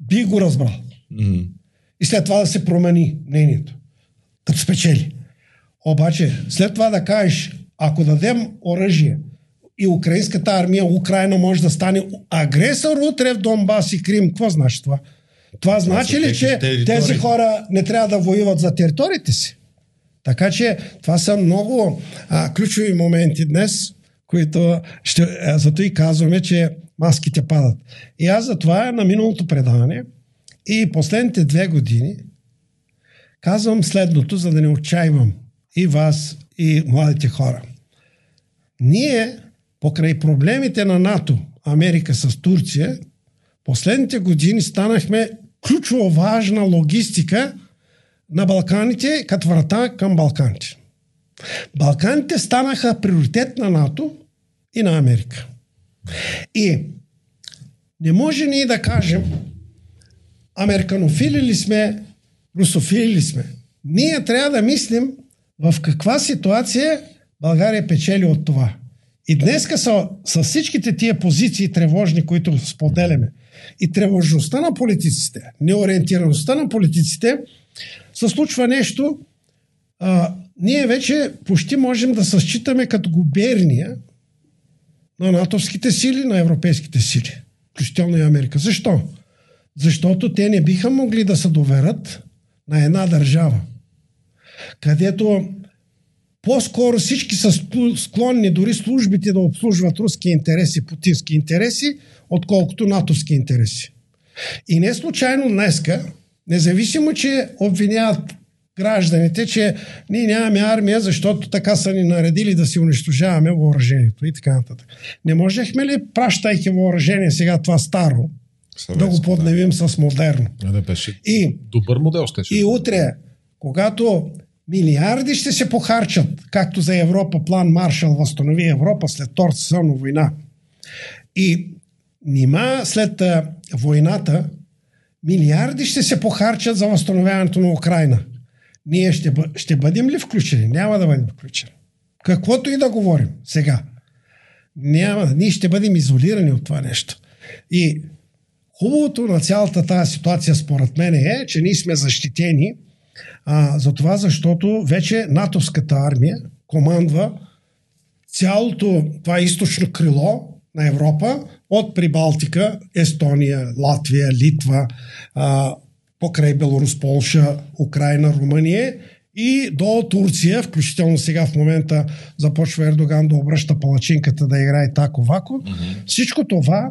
B: Би го разбрал. Mm-hmm. и след това да се промени мнението, като спечели. Обаче, след това да кажеш, ако дадем оръжие и украинската армия, Украина може да стане агресор утре в Донбас и Крим, какво значи това? Това значи ли, че територии. тези хора не трябва да воюват за териториите си? Така че това са много а, ключови моменти днес, които ще, зато и казваме, че маските падат. И аз затова на миналото предаване и последните две години казвам следното, за да не отчаивам и вас, и младите хора. Ние, покрай проблемите на НАТО, Америка с Турция, последните години станахме ключово важна логистика на Балканите като врата към Балканите. Балканите станаха приоритет на НАТО и на Америка. И не може ние да кажем американофили ли сме, русофили ли сме. Ние трябва да мислим в каква ситуация България печели от това. И днеска са, с всичките тия позиции тревожни, които споделяме, и тревожността на политиците, неориентираността на политиците, се случва нещо, а, ние вече почти можем да се считаме като губерния на натовските сили, на европейските сили, включително и Америка. Защо? Защото те не биха могли да се доверят на една държава, където по-скоро всички са склонни дори службите да обслужват руски интереси, путински интереси, отколкото натовски интереси. И не случайно днеска, независимо, че обвиняват гражданите, че ние нямаме армия, защото така са ни наредили да си унищожаваме въоръжението и така нататък. Не можехме ли, пращайки въоръжение сега това старо, Съветско, да го подневим да. с модерно?
C: Да, беше и, добър модел ще
B: И утре, когато милиарди ще се похарчат, както за Европа план Маршал възстанови Европа след Втората сезонна война. И нима след а, войната милиарди ще се похарчат за възстановяването на Украина. Ние ще, ще бъдем ли включени? Няма да бъдем включени. Каквото и да говорим сега. Няма, ние ще бъдем изолирани от това нещо. И хубавото на цялата тази ситуация, според мен, е, че ние сме защитени а, за това, защото вече натовската армия командва цялото това източно крило на Европа от Прибалтика, Естония, Латвия, Литва, а, покрай Беларус, Полша, Украина, Румъния и до Турция, включително сега в момента започва Ердоган да обръща палачинката да играе тако-вако. Mm-hmm. Всичко това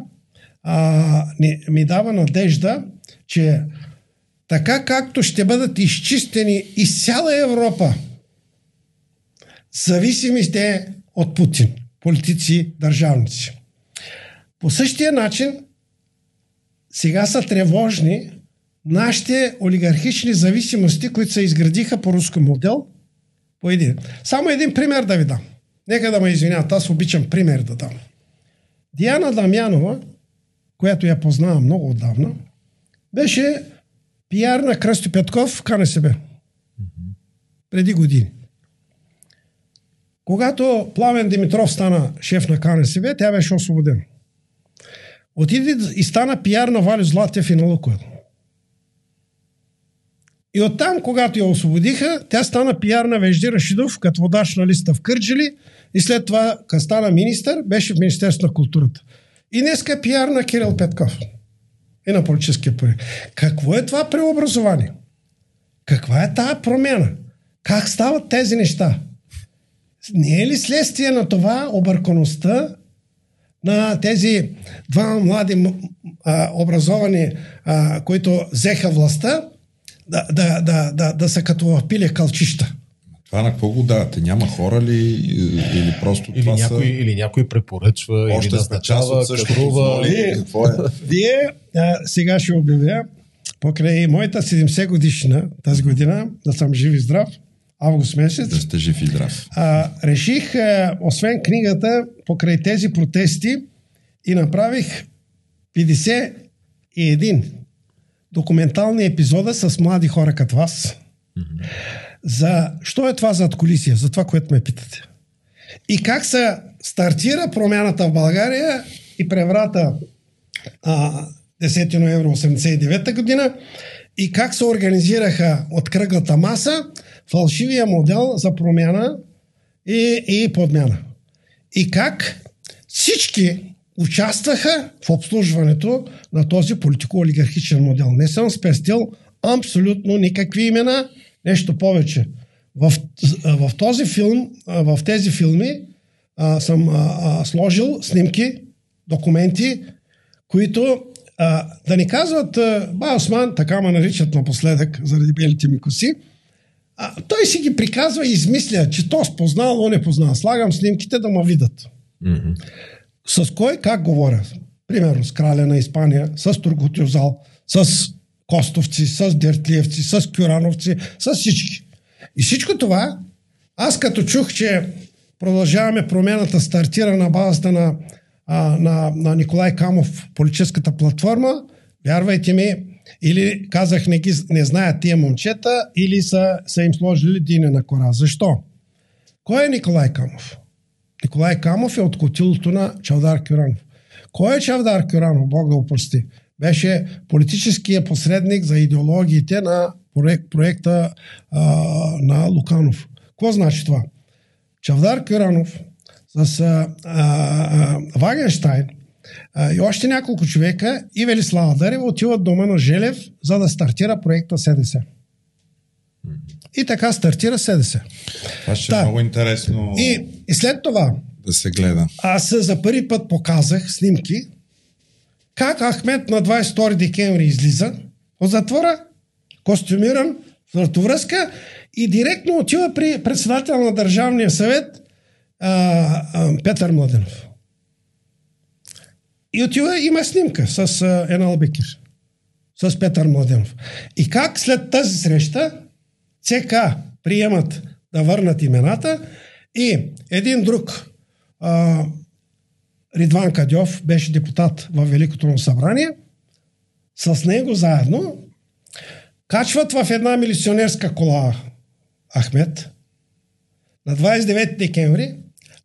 B: а, ни, ми дава надежда, че така както ще бъдат изчистени из цяла Европа зависимите от Путин, политици, държавници. По същия начин сега са тревожни нашите олигархични зависимости, които се изградиха по руски модел. По един. Само един пример да ви дам. Нека да ме извиняват, аз обичам пример да дам. Диана Дамянова, която я познавам много отдавна, беше пиар на Кръсто Петков в КНСБ. Преди години. Когато Пламен Димитров стана шеф на КНСБ, тя беше освободена. Отиде и стана пиар на Вали Златев и на Лукойл. И оттам, когато я освободиха, тя стана пиар на Вежди Рашидов, като водач на листа в Кърджили и след това, като стана министър, беше в Министерство на културата. И днеска е пиар на Кирил Петков и на политическия проект. Какво е това преобразование? Каква е тази промяна? Как стават тези неща? Не е ли следствие на това объркаността на тези два млади а, образовани, а, които взеха властта, да, да, да, да, да са като пиле кълчища?
A: Това на какво го давате? Няма хора ли или просто
C: или
A: това
C: някой,
A: са...
C: Или някой препоръчва,
A: Още
C: или назначава, кадрува.
A: Какво е?
B: Вие а, сега ще обявя, покрай моята 70 годишна тази година, да съм жив и здрав, август месец.
A: Да сте жив и здрав.
B: А, реших, а, освен книгата, покрай тези протести и направих 51 документални епизода с млади хора като вас. Mm-hmm за що е това зад колисия, за това, което ме питате. И как се стартира промяната в България и преврата а, 10 ноември 89 година и как се организираха от кръглата маса фалшивия модел за промяна и, и подмяна. И как всички участваха в обслужването на този политико-олигархичен модел. Не съм спестил абсолютно никакви имена, нещо повече. В, в този филм, в тези филми а, съм а, а, сложил снимки, документи, които а, да ни казват, ба Осман, така ме наричат напоследък, заради белите ми коси, а, той си ги приказва и измисля, че то спознал, он не познал. Слагам снимките да ме видят. Mm-hmm. С кой как говоря? Примерно с краля на Испания, с Турготюзал, с Костовци, с Дертлиевци, с Кюрановци, с всички. И всичко това, аз като чух, че продължаваме промената, стартира на базата на, а, на, на Николай Камов политическата платформа, вярвайте ми, или казах не, ги, не знаят тия момчета, или са, са им сложили дине на кора. Защо? Кой е Николай Камов? Николай Камов е от котилото на Чавдар Кюранов. Кой е Чавдар Кюранов? Бог да опрости. Беше политическия посредник за идеологиите на проект, проекта а, на Луканов. Какво значи това? Чавдар Кюранов с а, а, Вагенштайн а, и още няколко човека и Велислава Дарева отиват дома на Желев, за да стартира проекта СДС. И така стартира СДС.
A: Това ще е много интересно.
B: И, и след това
A: да се гледа.
B: Аз за първи път показах снимки как Ахмед на 22 декември излиза от затвора, костюмиран, в вратовръзка и директно отива при председател на Държавния съвет а, а, Петър Младенов. И отива, има снимка с а, Енал Бекир. С Петър Младенов. И как след тази среща ЦК приемат да върнат имената и един друг а, Ридван Кадьов беше депутат в Великото събрание. С него заедно качват в една милиционерска кола Ахмед на 29 декември,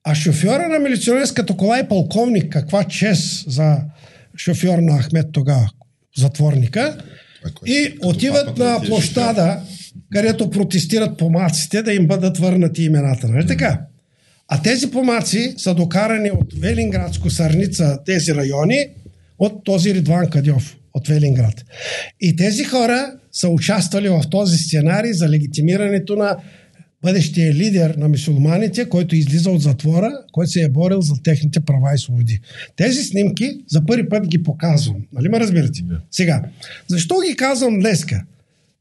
B: а шофьора на милиционерската кола е полковник. Каква чест за шофьор на Ахмед тогава, затворника. И отиват на площада, където протестират помаците да им бъдат върнати имената. Нали така? А тези помаци са докарани от Велинградско, Сърница, тези райони, от този Ридван Кадьов от Велинград. И тези хора са участвали в този сценарий за легитимирането на бъдещия лидер на мусулманите, който излиза от затвора, който се е борил за техните права и свободи. Тези снимки за първи път ги показвам. Нали ме разбирате? Yeah. Сега, защо ги казвам днеска?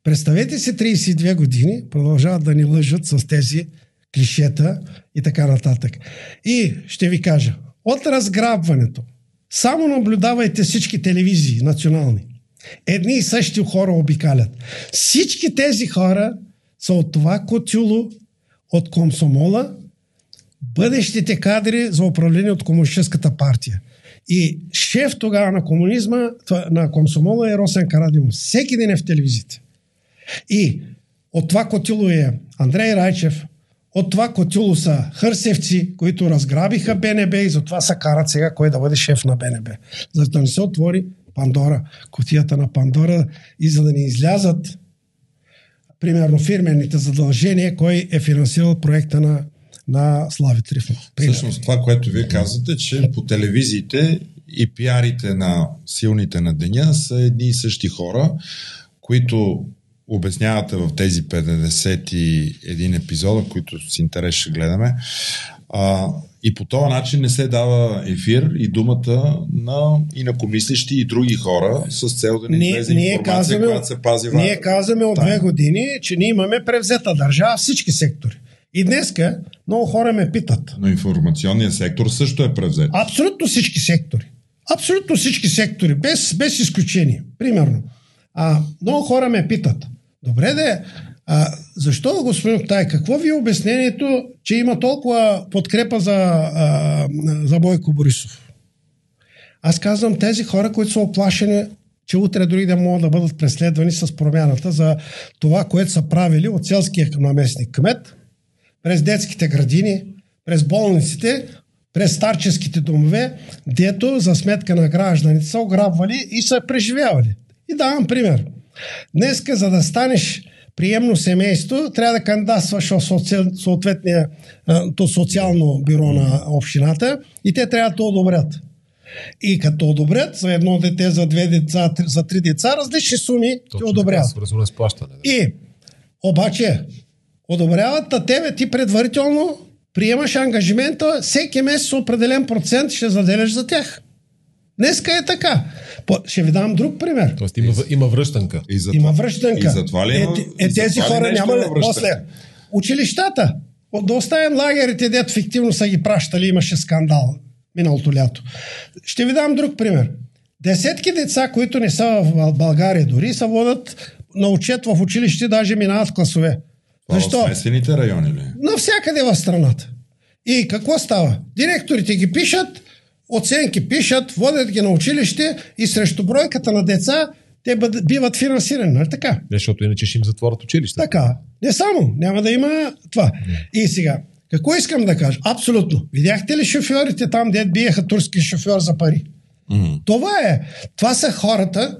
B: Представете си 32 години, продължават да ни лъжат с тези клишета и така нататък. И ще ви кажа, от разграбването, само наблюдавайте всички телевизии национални. Едни и същи хора обикалят. Всички тези хора са от това котюло, от комсомола, бъдещите кадри за управление от Комунистическата партия. И шеф тогава на комунизма, на комсомола е Росен Карадимов. Всеки ден е в телевизиите. И от това котило е Андрей Райчев, от това котило са хърсевци, които разграбиха БНБ и затова са карат сега кой да бъде шеф на БНБ. За да не се отвори Пандора, котията на Пандора и за да не излязат примерно фирмените задължения, кой е финансирал проекта на, на Слави Трифонов.
A: Всъщност това, което вие казвате, че по телевизиите и пиарите на силните на деня са едни и същи хора, които обяснявате в тези 51 епизода, които с интерес ще гледаме. А, и по този начин не се дава ефир и думата на инакомислещи и други хора с цел да ни излезе информация, казваме, която се пази
B: Ние казваме от две години, че ние имаме превзета държава всички сектори. И днеска много хора ме питат.
A: Но информационният сектор също е превзет.
B: Абсолютно всички сектори. Абсолютно всички сектори, без, без изключение. Примерно. А, много хора ме питат. Добре де, а, защо, господин Тай, какво ви е обяснението, че има толкова подкрепа за, за Бойко Борисов? Аз казвам тези хора, които са оплашени, че утре дори да могат да бъдат преследвани с промяната за това, което са правили от селския наместник кмет, през детските градини, през болниците, през старческите домове, дето за сметка на гражданите са ограбвали и са преживявали. И давам пример – Днеска, за да станеш приемно семейство, трябва да кандидатстваш в съответния то социално бюро на общината и те трябва да одобрят. И като одобрят за едно дете, за две деца, за три деца, различни суми Точно ти одобряват.
C: Плащане.
B: Да. И обаче, одобряват а тебе, ти предварително приемаш ангажимента, всеки месец определен процент ще заделяш за тях. Днеска е така. По, ще ви дам друг пример.
C: Тоест има, има връщанка.
B: И за има връщанка.
A: И за това ли има,
B: е, е, тези хора няма ли? После, училищата. Да оставим лагерите, дето фиктивно са ги пращали, имаше скандал миналото лято. Ще ви дам друг пример. Десетки деца, които не са в България дори, са водят на учет в училище, даже минават класове.
A: Това Защо? В смесените райони ли?
B: Навсякъде в страната. И какво става? Директорите ги пишат, оценки пишат, водят ги на училище и срещу бройката на деца те биват финансирани, нали така?
C: Защото иначе ще им затворят училище.
B: Така. Не само. Няма да има това. Не. И сега, какво искам да кажа? Абсолютно. Видяхте ли шофьорите там, дед биеха турски шофьор за пари? Mm-hmm. Това е. Това са хората,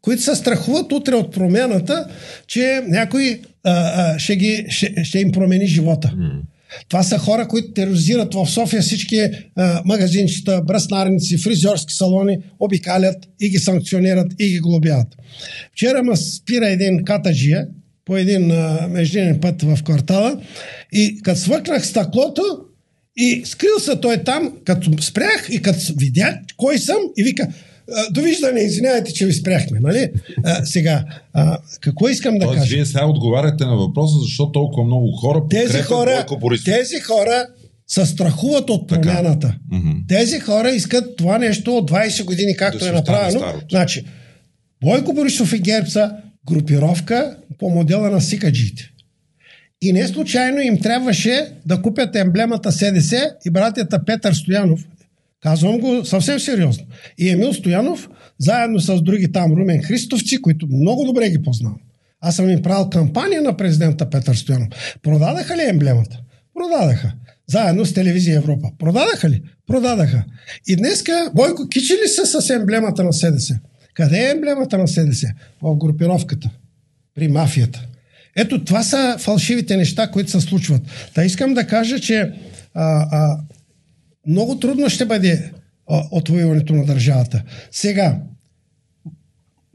B: които се страхуват утре от промената, че някой а, а, ще, ги, ще, ще им промени живота. Mm-hmm. Това са хора, които тероризират в София всички а, магазинчета, бръснарници, фризьорски салони, обикалят и ги санкционират и ги глобяват. Вчера ме спира един катаджия по един а, междинен път в квартала и като свъркнах стъклото и скрил се той там, като спрях и като видях кой съм и вика, довиждане, извинявайте, че ви спряхме, нали? А, сега, а, какво искам да Тоест, кажа?
A: Вие сега отговаряте на въпроса, защо толкова много хора
B: тези хора, тези хора се страхуват от промяната. Тези хора искат това нещо от 20 години, както да е направено. Значи, Бойко Борисов и ГЕРБ са групировка по модела на сикаджиите. И не случайно им трябваше да купят емблемата СДС и братята Петър Стоянов Казвам го съвсем сериозно. И Емил Стоянов, заедно с други там Румен Христовци, които много добре ги познавам. Аз съм им правил кампания на президента Петър Стоянов. Продадаха ли емблемата? Продадаха. Заедно с телевизия Европа. Продадаха ли? Продадаха. И днеска Бойко кичи ли се с емблемата на СДС? Къде е емблемата на СДС? В групировката. При мафията. Ето това са фалшивите неща, които се случват. Та искам да кажа, че а, а, много трудно ще бъде отвоюването на държавата. Сега,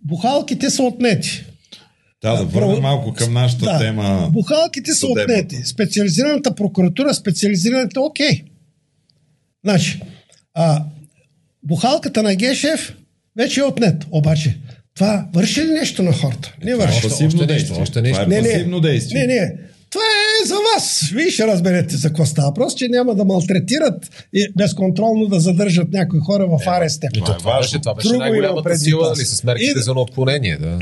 B: бухалките са отнети.
A: Да, да върнем малко към нашата да, тема.
B: Бухалките са отнети. Специализираната прокуратура, специализираните, окей. Значи, а, бухалката на Гешев вече е отнет. Обаче, това върши ли нещо на хората?
A: Не върши. Пасивно действие. Още нещо. Това е пасивно действие.
B: Не, не. Това е за вас. Вие ще разберете за какво става. Просто, че няма да малтретират и безконтролно да задържат някои хора в аресте.
C: Е, това, това, беше, това беше най-голямата сила нали, с мерките и, за отклонение. Да. Е,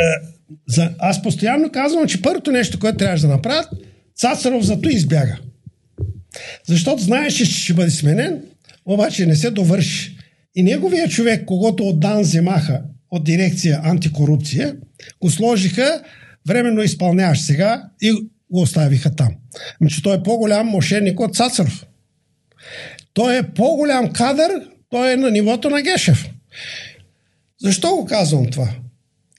B: за, аз постоянно казвам, че първото нещо, което трябваше да направят, Цацаров зато избяга. Защото знаеше, че ще бъде сменен, обаче не се довърши. И неговия човек, когато от Дан вземаха от дирекция антикорупция, го сложиха временно изпълняващ сега и го оставиха там. Ами, той е по-голям мошенник от Цацаров. Той е по-голям кадър, той е на нивото на Гешев. Защо го казвам това?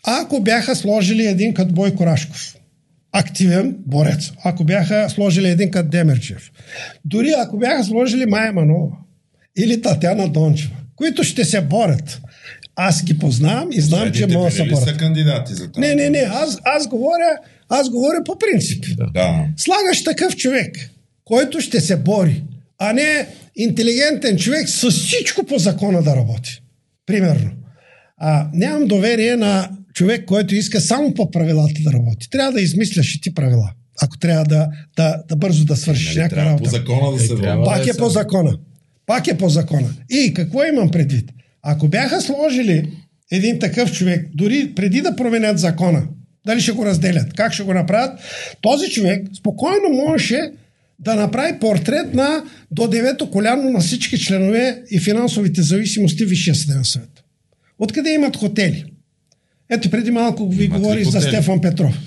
B: Ако бяха сложили един като Бойко Рашков, активен борец, ако бяха сложили един като Демерчев, дори ако бяха сложили Майя Манова или Татяна Дончева, които ще се борят, аз ги познавам и знам, Следите че могат да се борят.
A: са кандидати за това?
B: Не, не, не, аз, аз говоря аз говоря по принцип.
A: Да.
B: Слагаш такъв човек, който ще се бори, а не интелигентен човек с всичко по закона да работи. Примерно. А, нямам доверие на човек, който иска само по правилата да работи. Трябва да измисляш и ти правила. Ако трябва да, да, да бързо да свършиш
A: нали, някаква работа. По закона да се
B: е, Пак е, е по закона. Пак е по закона. И какво имам предвид? Ако бяха сложили един такъв човек, дори преди да променят закона, дали ще го разделят? Как ще го направят? Този човек спокойно можеше да направи портрет на до девето коляно на всички членове и финансовите зависимости Висшия съден съвет. Откъде имат хотели? Ето преди малко ви имат говори за Стефан Петров.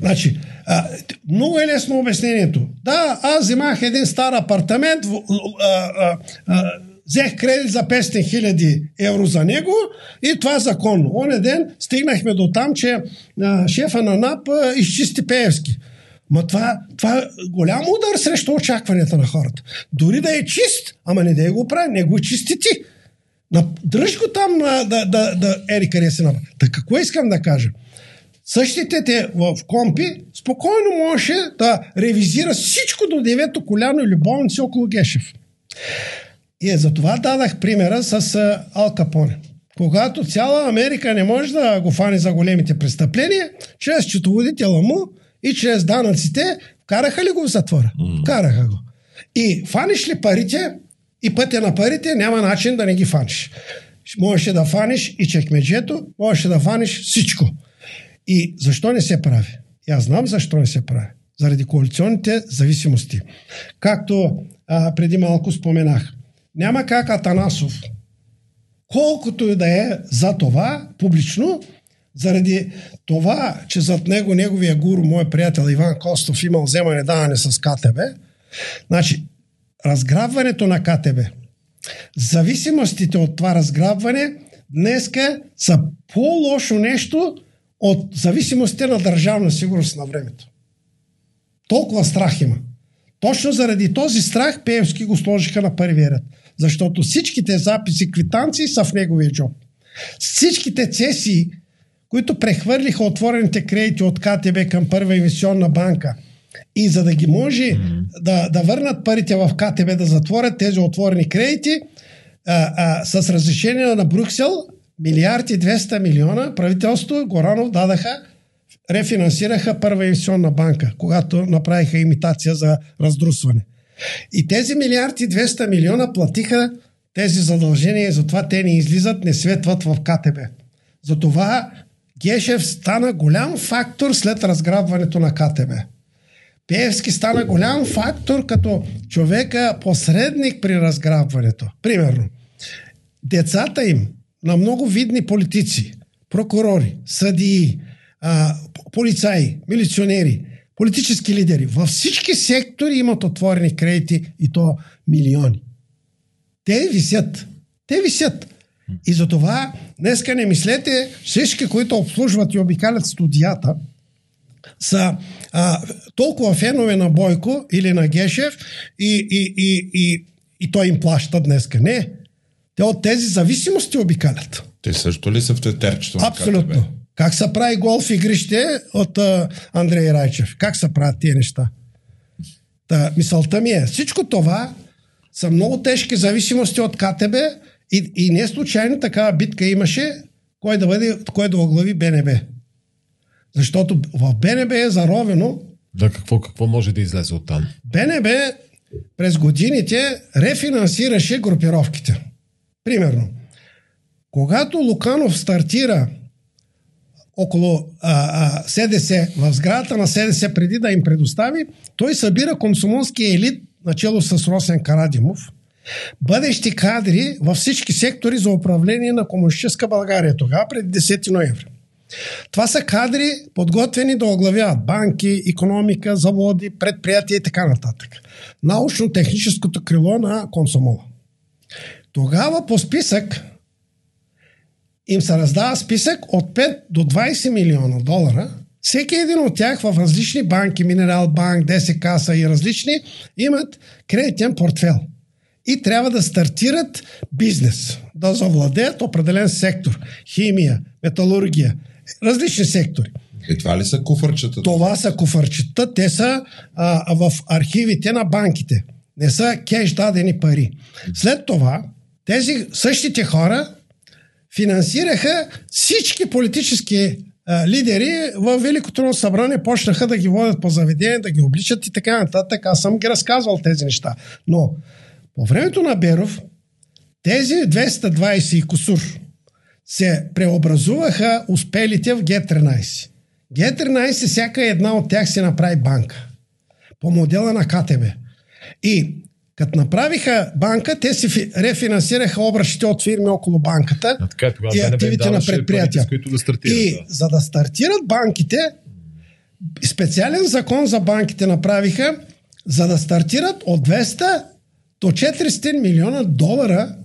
B: Значи, а, много е лесно обяснението. Да, аз вземах един стар апартамент, а, а, а, взех кредит за 500 хиляди евро за него и това е законно. Оне ден стигнахме до там, че а, шефа на НАП а, изчисти Пеевски. Ма това, това е голям удар срещу очакванията на хората. Дори да е чист, ама не да го прави, не го чисти ти. Дръж го там да, да, да, да ери къде се направи. Така какво искам да кажа? Същите те в компи спокойно можеше да ревизира всичко до девето коляно или болници около Гешев. И е, за това дадах примера с Ал Капоне. Когато цяла Америка не може да го фани за големите престъпления, чрез четоводителя му и чрез данъците, караха ли го в затвора? Mm. Караха го. И фаниш ли парите и пътя на парите, няма начин да не ги фаниш. Можеше да фаниш и чекмеджето, можеше да фаниш всичко. И защо не се прави? И аз знам защо не се прави. Заради коалиционните зависимости. Както а, преди малко споменах. Няма как Атанасов, колкото и да е за това публично, заради това, че зад него неговия гуру, мой приятел Иван Костов, имал вземане даване с КТБ, значи разграбването на КТБ, зависимостите от това разграбване днеска са по-лошо нещо от зависимостите на държавна сигурност на времето. Толкова страх има. Точно заради този страх Пеевски го сложиха на първия ред. Защото всичките записи, квитанции са в неговия джоб. Всичките цесии, които прехвърлиха отворените кредити от КТБ към първа инвестиционна банка и за да ги може mm-hmm. да, да върнат парите в КТБ, да затворят тези отворени кредити, а, а, с разрешение на Брюксел, милиард и 200 милиона, правителството Горанов дадаха, рефинансираха първа инвестиционна банка, когато направиха имитация за раздрусване. И тези милиард и 200 милиона платиха тези задължения и затова те не излизат, не светват в КТБ. Затова Гешев стана голям фактор след разграбването на КТБ. Пеевски стана голям фактор като човека посредник при разграбването. Примерно, децата им на много видни политици, прокурори, съдии, а, полицаи, милиционери, политически лидери във всички сектори имат отворени кредити и то милиони. Те висят. Те висят. И затова днеска не мислете всички, които обслужват и обикалят студията, са а, толкова фенове на Бойко или на Гешев и, и, и, и, и той им плаща днеска. Не. Те от тези зависимости обикалят.
A: Те също ли са в тетерчето
B: Абсолютно. Как се прави голф игрище от а, Андрей Райчев? Как се правят тия неща? Та, мисълта ми е, всичко това са много тежки зависимости от КТБ и, и не случайно такава битка имаше кой да бъде, кой да оглави БНБ. Защото в БНБ е заровено.
C: Да, какво, какво може да излезе от там?
B: БНБ през годините рефинансираше групировките. Примерно, когато Луканов стартира около а, а, СДС, в сградата на СДС, преди да им предостави, той събира консумонския елит, начало с Росен Карадимов, бъдещи кадри във всички сектори за управление на комунистическа България, тогава преди 10 ноември. Това са кадри, подготвени да оглавяват банки, економика, заводи, предприятия и така нататък. Научно-техническото крило на консумола. Тогава по списък им се раздава списък от 5 до 20 милиона долара. Всеки един от тях в различни банки, Минерал банк, ДСК и различни, имат кредитен портфел. И трябва да стартират бизнес, да завладеят определен сектор. Химия, металургия, различни сектори.
A: И това ли са куфърчета?
B: Това са куфърчета. Те са а, в архивите на банките. Не са кеш дадени пари. След това тези същите хора финансираха всички политически лидери в Великото Народно събрание, почнаха да ги водят по заведение, да ги обличат и така нататък. Аз съм ги разказвал тези неща. Но по времето на Беров тези 220 и косур се преобразуваха успелите в Г-13. Г-13, всяка една от тях се направи банка. По модела на КТБ. И като направиха банка, те си рефинансираха обръщите от фирми около банката
C: а така,
B: и активите на предприятия.
C: Парите, да стартират,
B: и да. за да стартират банките, специален закон за банките направиха, за да стартират от 200 до 400 милиона долара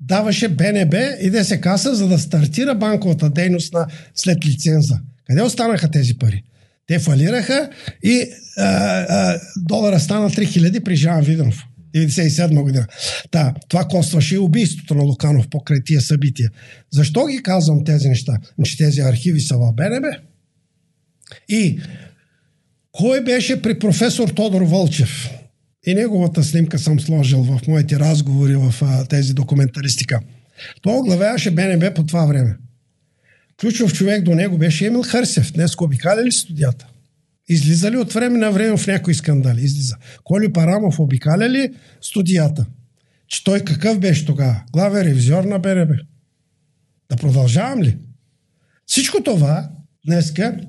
B: даваше БНБ и ДС каса, за да стартира банковата дейност на, след лиценза. Къде останаха тези пари? Те фалираха и а, а, долара стана 3000 при Жан Виденов. 97 година. Та, това костваше и убийството на Луканов покрай тия събития. Защо ги казвам тези неща? Че тези архиви са в БНБ. И кой беше при професор Тодор Вълчев? И неговата снимка съм сложил в моите разговори в а, тези документалистика. Той оглавяваше БНБ по това време. Ключов човек до него беше Емил Хърсев. Днес обикаля ли студията? Излиза ли от време на време в някои скандали? Излиза. Коли Парамов обикаля ли студията? Че той какъв беше тогава? Главен ревизор на БНБ. Да продължавам ли? Всичко това днеска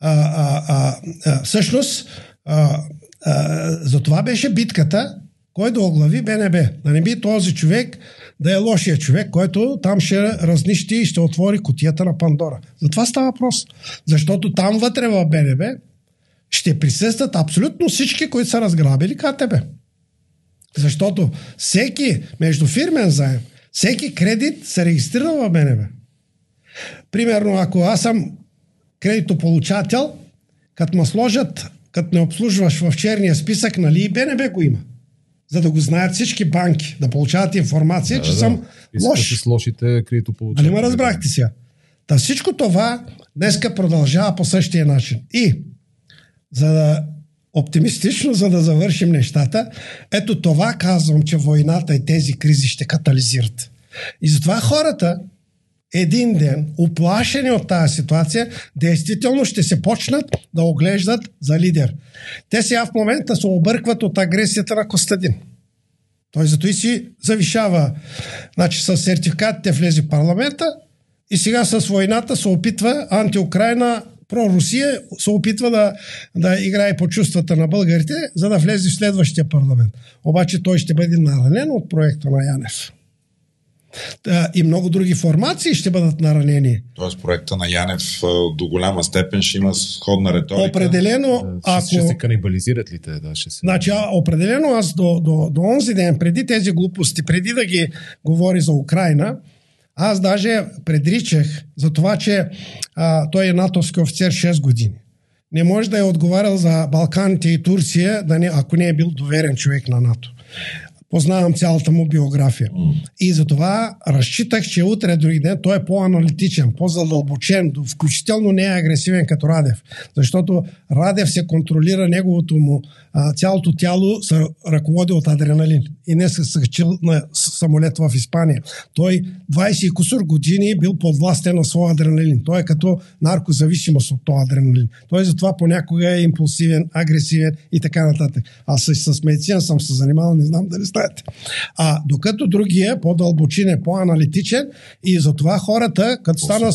B: а, а, а, а, всъщност а, а, за това беше битката, кой да оглави БНБ. Да не би този човек да е лошия човек, който там ще разнищи и ще отвори котията на Пандора. За това става въпрос. Защото там вътре в БНБ ще присъстват абсолютно всички, които са разграбили КТБ. Защото всеки междуфирмен заем, всеки кредит се регистрира в БНБ. Примерно, ако аз съм кредитополучател, като ме сложат, като не обслужваш в черния списък, нали и БНБ го има. За да го знаят всички банки, да получават информация, да, че да, съм да. лош.
C: с лошите кредитополучатели.
B: Нали ме разбрахте сега? Та всичко това днеска продължава по същия начин. И за да оптимистично, за да завършим нещата, ето това казвам, че войната и тези кризи ще катализират. И затова хората един ден, оплашени от тази ситуация, действително ще се почнат да оглеждат за лидер. Те сега в момента се объркват от агресията на Костадин. Той зато и си завишава. Значи с сертификатите влезе в парламента и сега с войната се опитва антиукрайна про-Русия се опитва да, да играе по чувствата на българите, за да влезе в следващия парламент. Обаче той ще бъде наранен от проекта на Янев. И много други формации ще бъдат наранени.
A: Тоест проекта на Янев до голяма степен ще има сходна риторика.
B: Определено,
C: ако... Ще се канибализират ли те? Да, ще се...
B: Значи, а, определено аз до, до, до онзи ден, преди тези глупости, преди да ги говори за Украина, аз даже предричах за това, че а, той е натовски офицер 6 години. Не може да е отговарял за Балканите и Турция, да не, ако не е бил доверен човек на НАТО познавам цялата му биография. И затова разчитах, че утре, други ден, той е по-аналитичен, по-задълбочен, включително не е агресивен като Радев. Защото Радев се контролира неговото му, а, цялото тяло се ръководи от адреналин. И не се съчил на самолет в Испания. Той 20 и кусор години бил подвластен на своя адреналин. Той е като наркозависимост от този адреналин. Той затова понякога е импулсивен, агресивен и така нататък. Аз с, с медицина съм се занимавал, не знам дали знаете. А докато другия по-дълбочин е по-аналитичен и затова хората, като стана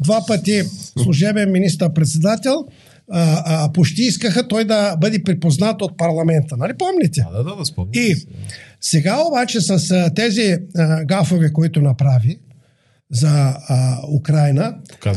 B: два пъти служебен министър-председател, а, а, почти искаха той да бъде припознат от парламента. Нали помните?
C: Да, да, да, спомням.
B: И сега обаче с а, тези а, гафове, които направи, за а, Украина.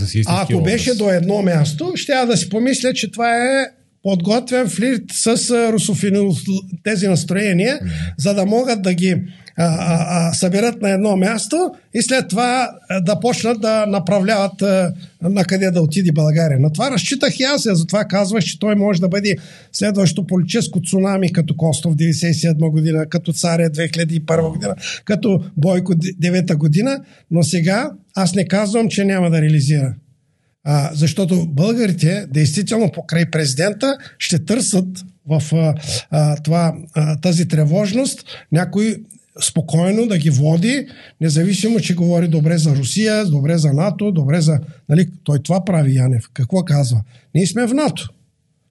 C: си
B: ако беше до едно място, ще я да си помисля, че това е подготвен флирт с русофини, тези настроения, за да могат да ги а, а, съберат на едно място и след това да почнат да направляват а, на къде да отиде България. На това разчитах и аз, затова казвах, че той може да бъде следващото политическо цунами, като Костов 97 година, като Царя 2001 година, като Бойко 9 година, но сега аз не казвам, че няма да реализира. А, защото българите, действително покрай президента, ще търсят в а, това, а, тази тревожност някой спокойно да ги води, независимо, че говори добре за Русия, добре за НАТО, добре за... Нали, той това прави Янев. Какво казва? Ние сме в НАТО.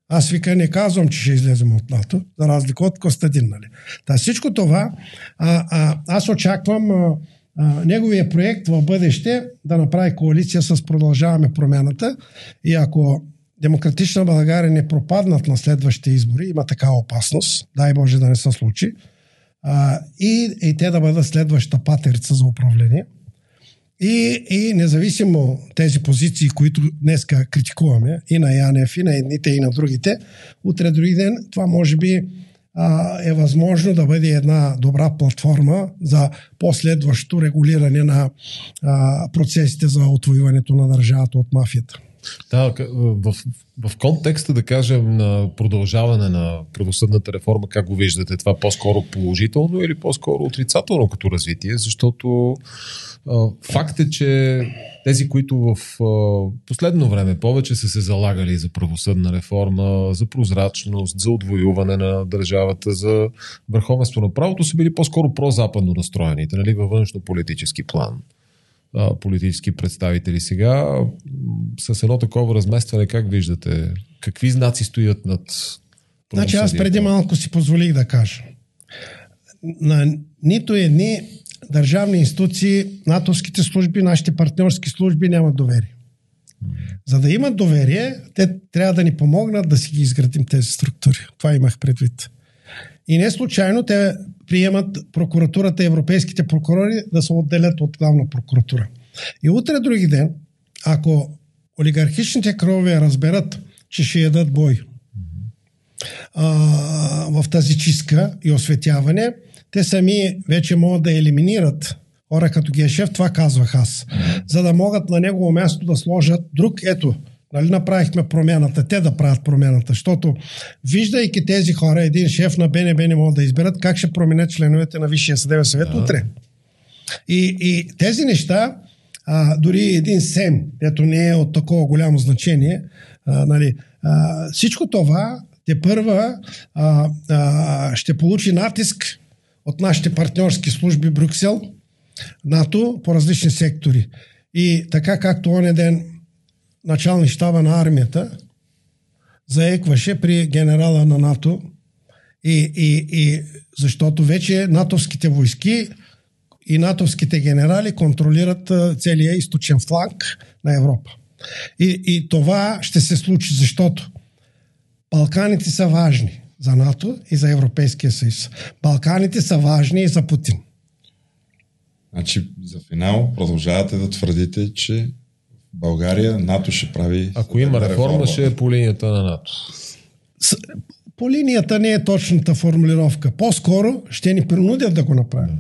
B: Аз вика не казвам, че ще излезем от НАТО, за разлика от Костадин. Нали. Та всичко това, а, а, аз очаквам а, а, неговия проект в бъдеще да направи коалиция с Продължаваме промяната и ако Демократична България не пропаднат на следващите избори, има такава опасност, дай Боже да не се случи, а, и, и те да бъдат следващата патерица за управление. И, и независимо тези позиции, които днес критикуваме, и на Янев, и на едните, и на другите, утре други ден това може би а, е възможно да бъде една добра платформа за последващо регулиране на а, процесите за отвоюването на държавата от мафията.
C: Да, в, в контекста, да кажем, на продължаване на правосъдната реформа, как го виждате? Това по-скоро положително или по-скоро отрицателно като развитие? Защото а, факт е, че тези, които в а, последно време повече са се залагали за правосъдна реформа, за прозрачност, за отвоюване на държавата, за върховенство на правото, са били по-скоро прозападно настроените, нали, във външно-политически план а, политически представители. Сега с едно такова разместване, как виждате? Какви знаци стоят над
B: Значи аз преди малко си позволих да кажа. На нито едни държавни институции, натовските служби, нашите партньорски служби нямат доверие. За да имат доверие, те трябва да ни помогнат да си ги изградим тези структури. Това имах предвид. И не случайно те приемат прокуратурата европейските прокурори да се отделят от главна прокуратура. И утре други ден, ако олигархичните крове разберат, че ще ядат бой а, в тази чистка и осветяване, те сами вече могат да елиминират хора като Гешев, това казвах аз, за да могат на негово място да сложат друг, ето, Нали направихме промяната, те да правят промяната, защото виждайки тези хора, един шеф на БНБ не могат да изберат как ще променят членовете на Висшия съдебен съвет да. утре. И, и тези неща, а, дори един СЕМ, ето не е от такова голямо значение, а, нали, а, всичко това те първа а, а, ще получи натиск от нашите партньорски служби Брюксел, НАТО по различни сектори. И така както оня ден началник щаба на армията заекваше при генерала на НАТО и, и, и защото вече натовските войски и натовските генерали контролират целия източен фланг на Европа. И, и това ще се случи, защото Балканите са важни за НАТО и за Европейския съюз. Балканите са важни и за Путин.
A: Значи, за финал продължавате да твърдите, че България НАТО ще прави.
C: Ако има реформа, реформа, ще е по линията на НАТО.
B: С, по линията не е точната формулировка. По-скоро ще ни принудят да го направим.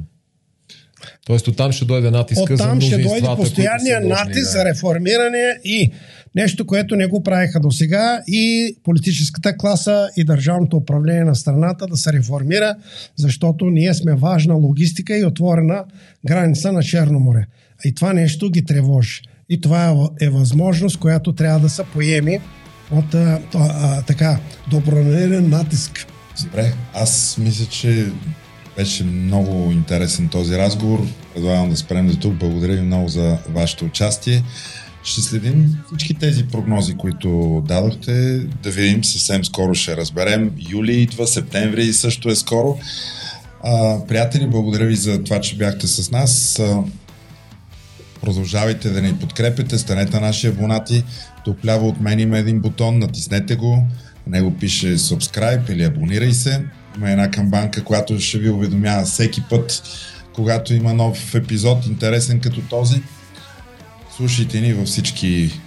C: Тоест оттам ще дойде натиска
B: Оттам ще дойде постоянния натиск да. за реформиране и нещо, което не го правиха до сега и политическата класа и държавното управление на страната да се реформира, защото ние сме важна логистика и отворена граница на Черно море. И това нещо ги тревожи. И това е, възможност, която трябва да се поеми от а, а, така добронамерен натиск.
A: Добре, аз мисля, че беше много интересен този разговор. Предлагам да спрем до тук. Благодаря ви много за вашето участие. Ще следим всички тези прогнози, които дадохте. Да видим, съвсем скоро ще разберем. Юли идва, септември също е скоро. А, приятели, благодаря ви за това, че бяхте с нас. Продължавайте да ни подкрепите, станете наши абонати. Тук ляво от мен има един бутон, натиснете го. На него пише subscribe или абонирай се. Има една камбанка, която ще ви уведомява всеки път, когато има нов епизод, интересен като този. Слушайте ни във всички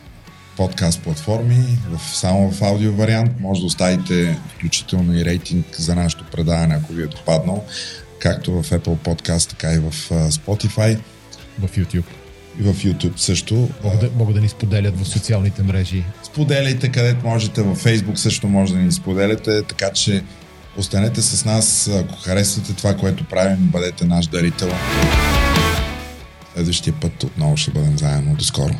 A: подкаст платформи, в, само в аудио вариант. Може да оставите включително и рейтинг за нашето предаване, ако ви е допаднал, както в Apple Podcast, така и в Spotify.
C: В YouTube
A: и в YouTube също.
C: Могат да, могат да ни споделят в социалните мрежи.
A: Споделяйте където можете, във Facebook също може да ни споделяте, така че останете с нас, ако харесвате това, което правим, бъдете наш дарител. Следващия път отново ще бъдем заедно. До скоро!